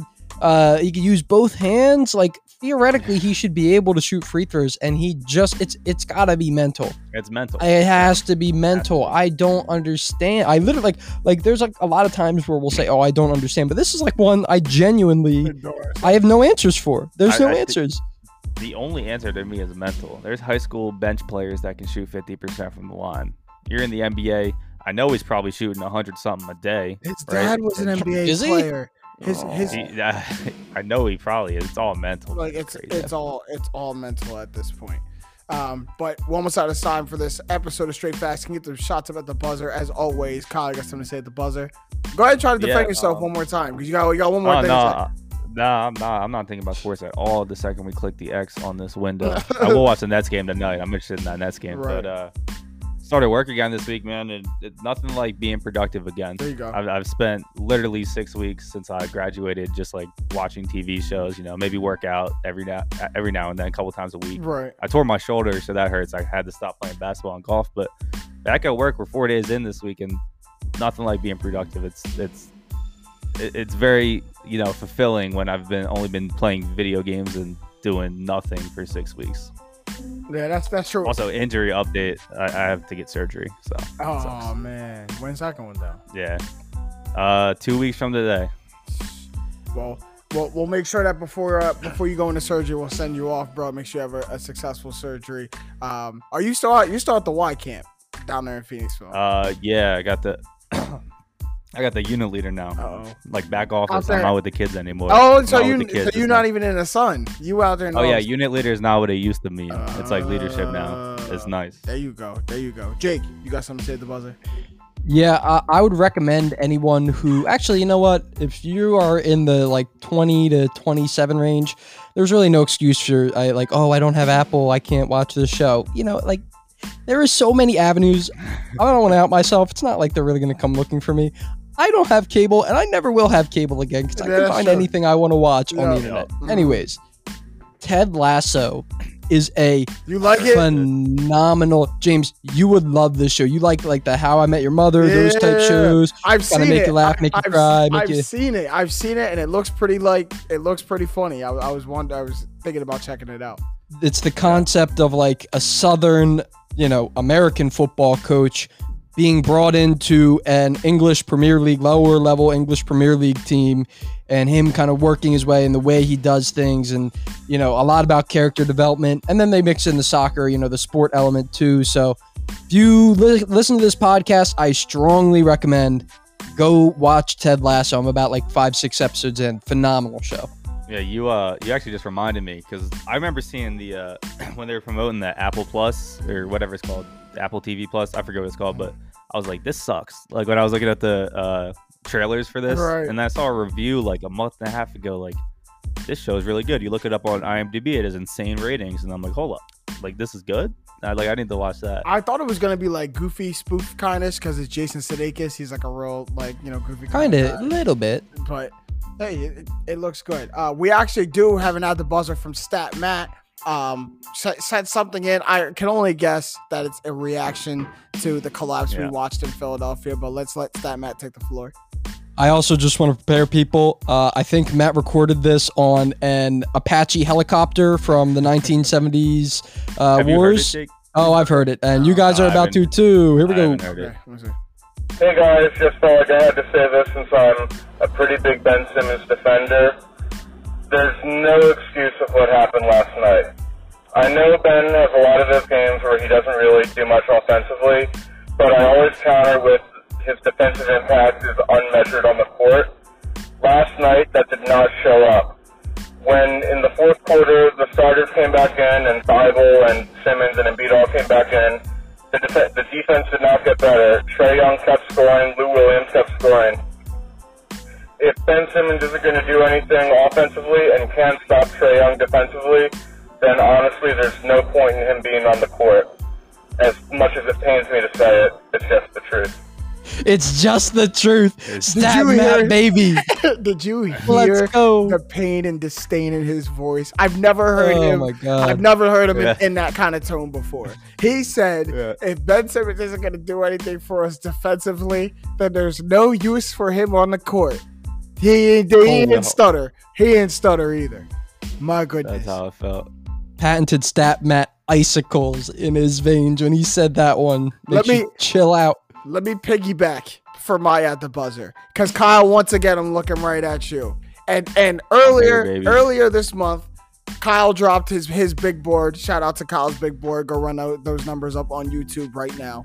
uh, he can use both hands. Like, theoretically, he should be able to shoot free throws, and he just, it's, it's gotta be mental.
It's mental.
It has to be mental. I don't understand. I literally like like there's like a lot of times where we'll say, "Oh, I don't understand," but this is like one I genuinely I have no answers for. There's
I-
no
I
answers.
The only answer to me is mental. There's high school bench players that can shoot 50% from the line. You're in the NBA. I know he's probably shooting 100 something a day.
His
Right.
dad was an NBA
Is he?
player. His his
He- I know he probably is. It's all mental.
like it's
Crazy.
it's all it's all mental at this point. Um, but we're almost out of time for this episode of Straight Facts. Can get the shots up at the buzzer as always. Kyle, I got something to say at the buzzer. Go ahead and try to defend
Yeah,
yourself
um,
one more time because you got you got one more
Oh,
thing.
no, uh, I'm not. I'm not thinking about sports at all. The second we click the X on this window, I will watch the Nets game tonight. I'm interested in that Nets game.
Right.
But uh, started work again this week, man, and it's nothing like being productive again.
There you go.
I've, I've spent literally six weeks since I graduated, just like watching TV shows. You know, maybe work out every now every now and then, a couple times a week.
right.
I tore my shoulder, so that hurts. I had to stop playing basketball and golf, but back at work, we're four days in this week, and nothing like being productive. It's it's it- it's very you know fulfilling when I've been only been playing video games and doing nothing for six weeks.
Yeah, that's that's true.
Also, injury update. I, I have to get surgery. So
oh man, when's that going down?
yeah, uh, two weeks from today.
Well, we'll, we'll make sure that before uh, before you go into surgery, we'll send you off, bro. Make sure you have a, a successful surgery. Um, are you still out? You still at the Y camp down there in Phoenixville?
Uh, yeah, I got the. I got the unit leader now.
Uh-oh.
Like back office. I'm not with the kids anymore.
oh,
I'm
so
not
you
with the kids.
so you're not even in the sun. You out there? In
Oh
the
yeah,
office.
unit leader is not what it used to mean. It's like leadership now. It's
Uh,
nice.
There you go. There you go. Jake, you got something to say at the buzzer?
Yeah, I, I would recommend anyone who actually, you know what? If you are in the like 20 to 27 range, there's really no excuse for I like, oh, I don't have Apple, I can't watch this show. You know, like there is so many avenues. I don't want to out myself. It's not like they're really going to come looking for me. I don't have cable, and I never will have cable again because I
Yeah,
can find
true.
anything I want to watch on the internet.
Mhm.
Anyways, Ted Lasso is a
You like it?
phenomenal. James, you would love this show. You like like the How I Met Your Mother, those type
Yeah.
shows.
I've
Gotta
seen
make
it.
you laugh, make you
I've,
cry, make
I've
you-
seen it. I've seen it, and it looks pretty like it looks pretty funny. I, I was wonder. I was thinking about checking it out.
It's the concept of like a southern, you know, American football coach being brought into an English Premier League, lower level English Premier League team, and him kind of working his way in the way he does things, and you know, a lot about character development. And then they mix in the soccer, you know, the sport element too. So if you li- listen to this podcast, I strongly recommend go watch Ted Lasso. I'm about like five, six episodes in. Phenomenal show.
Yeah, you uh, you actually just reminded me because I remember seeing the uh, when they were promoting the Apple Plus or whatever it's called, Apple TV Plus. I forget what it's called, but I was like, this sucks. Like when I was looking at the uh, trailers for this,
Right.
and I saw a review like a month and a half ago, like this show is really good. You look it up on IMDb, it has insane ratings, and I'm like, hold up, like this is good. I, like I need to watch that.
I thought it was gonna be like goofy spoof kind of because it's Jason Sudeikis. He's like a real like you know goofy
Kind
kinda
a little bit.
but hey, it, it looks good. Uh, we actually do have an at the buzzer from Stat Matt. Um, said, said something in. I can only guess that it's a reaction to the collapse we watched in Philadelphia. But let's let Stat Matt take the floor.
I also just want to prepare people. Uh, I think Matt recorded this on an Apache helicopter from the 1970s uh,
Have you heard it,
wars.
Jake?
oh, I've heard it, and you guys
No,
are
I
about to too. Here we
I
go.
heard.
Okay, let.
Hey guys, just felt like I had to say this since I'm a pretty big Ben Simmons defender. There's no excuse of what happened last night. I know Ben has a lot of those games where he doesn't really do much offensively, but I always counter with his defensive impact is unmeasured on the court. Last night, that did not show up. When in the fourth quarter, the starters came back in, and Thybulle and Simmons and Embiid all came back in, the, def- the defense did not get better. Trae Young kept scoring. Lou Williams kept scoring. If Ben Simmons isn't going to do anything offensively and can't stop Trae Young defensively, then honestly, there's no point in him being on the court. As much as it pains me to say it, it's just the truth.
It's just the truth.
It's-
Stat
you hear
Matt, baby.
Did you hear
Let's go.
the pain and disdain in his voice? I've never heard
Oh
him.
my god.
I've never heard him
Yeah.
in, in that kind of tone before. He said,
Yeah.
if Ben Simmons isn't going to do anything for us defensively, then there's no use for him on the court. He, ain't- he ain't
no.
stutter. He ain't stutter either. My goodness.
That's how it felt.
Patented Stat Matt icicles in his veins when he said that one.
Let
Makes you
me-
chill out.
Let me piggyback for my at the buzzer. Because Kyle, once again, I'm looking right at you. And and earlier
baby.
earlier this month, Kyle dropped his his big board. Shout out to Kyle's big board. Go run out those numbers up on YouTube right now.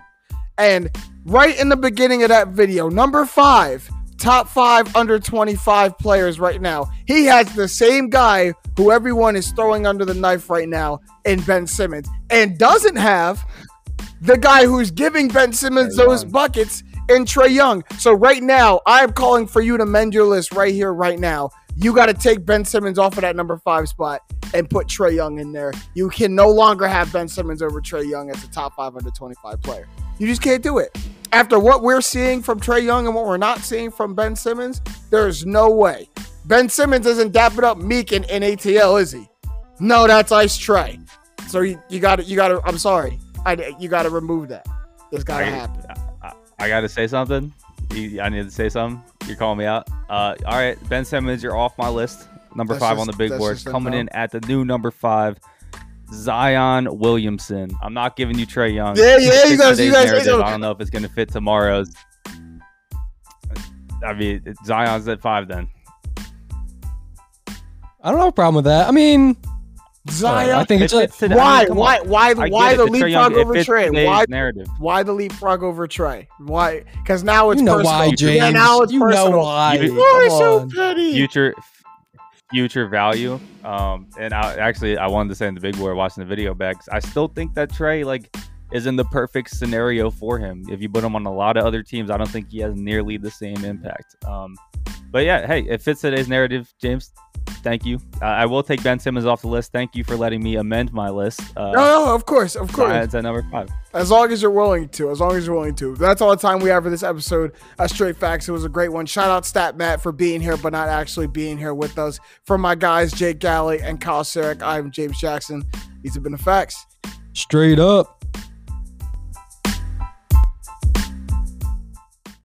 And right in the beginning of that video, number five, top five under 25 players right now. He has the same guy who everyone is throwing under the knife right now in Ben Simmons, and doesn't have the guy who's giving Ben Simmons those
Young.
buckets in Trae Young. So right now, I'm calling for you to mend your list right here, right now. You got to take Ben Simmons off of that number five spot and put Trae Young in there. You can no longer have Ben Simmons over Trae Young as a top 525 player. You just can't do it. After what we're seeing from Trae Young and what we're not seeing from Ben Simmons, there's no way. Ben Simmons isn't dapping up Meek in, in ATL, is he? No, that's Ice Trae. So you, you got to, you got to, I'm sorry. I, you got to remove that. It's got to happen.
I, I got to say something. You- I need to say something. You're calling me out. Uh, all right, Ben Simmons, you're off my list. Number
That's
five
just-
on the big board. Coming in at the new number five, Zion Williamson. I'm not giving you Trae Young.
Yeah, yeah, you guys- you guys- you-
I don't know if it's going to fit tomorrow's. I mean, Zion's at five then.
I don't have a problem with that. I mean,
Zion.
I think it's a,
fits today. I mean,
why? why? Why? The, why the
but Young,
leapfrog over
Trae?
Why?
narrative?
Why the leapfrog over Trae? Why? Because now it's
you know
personal.
why, James.
Yeah, now it's
you
personal.
know why.
You-
You are so petty.
future future value. Um, and I actually I wanted to say in the big boy watching the video back, I still think that Trae like is in the perfect scenario for him. If you put him on a lot of other teams, I don't think he has nearly the same impact. Um, but yeah, hey, it fits today's narrative, James. Thank you. Uh, I will take Ben Simmons off the list. Thank you for letting me amend my list. Uh,
no, no, of course, of course.
Zion's at number five.
As long as you're willing to. As long as you're willing to. That's all the time we have for this episode of Straight Facts. It was a great one. Shout out Stat Matt for being here, but not actually being here with us. From my guys, Jake Galley and Kyle Sarek, I'm James Jackson. These have been the facts.
Straight up.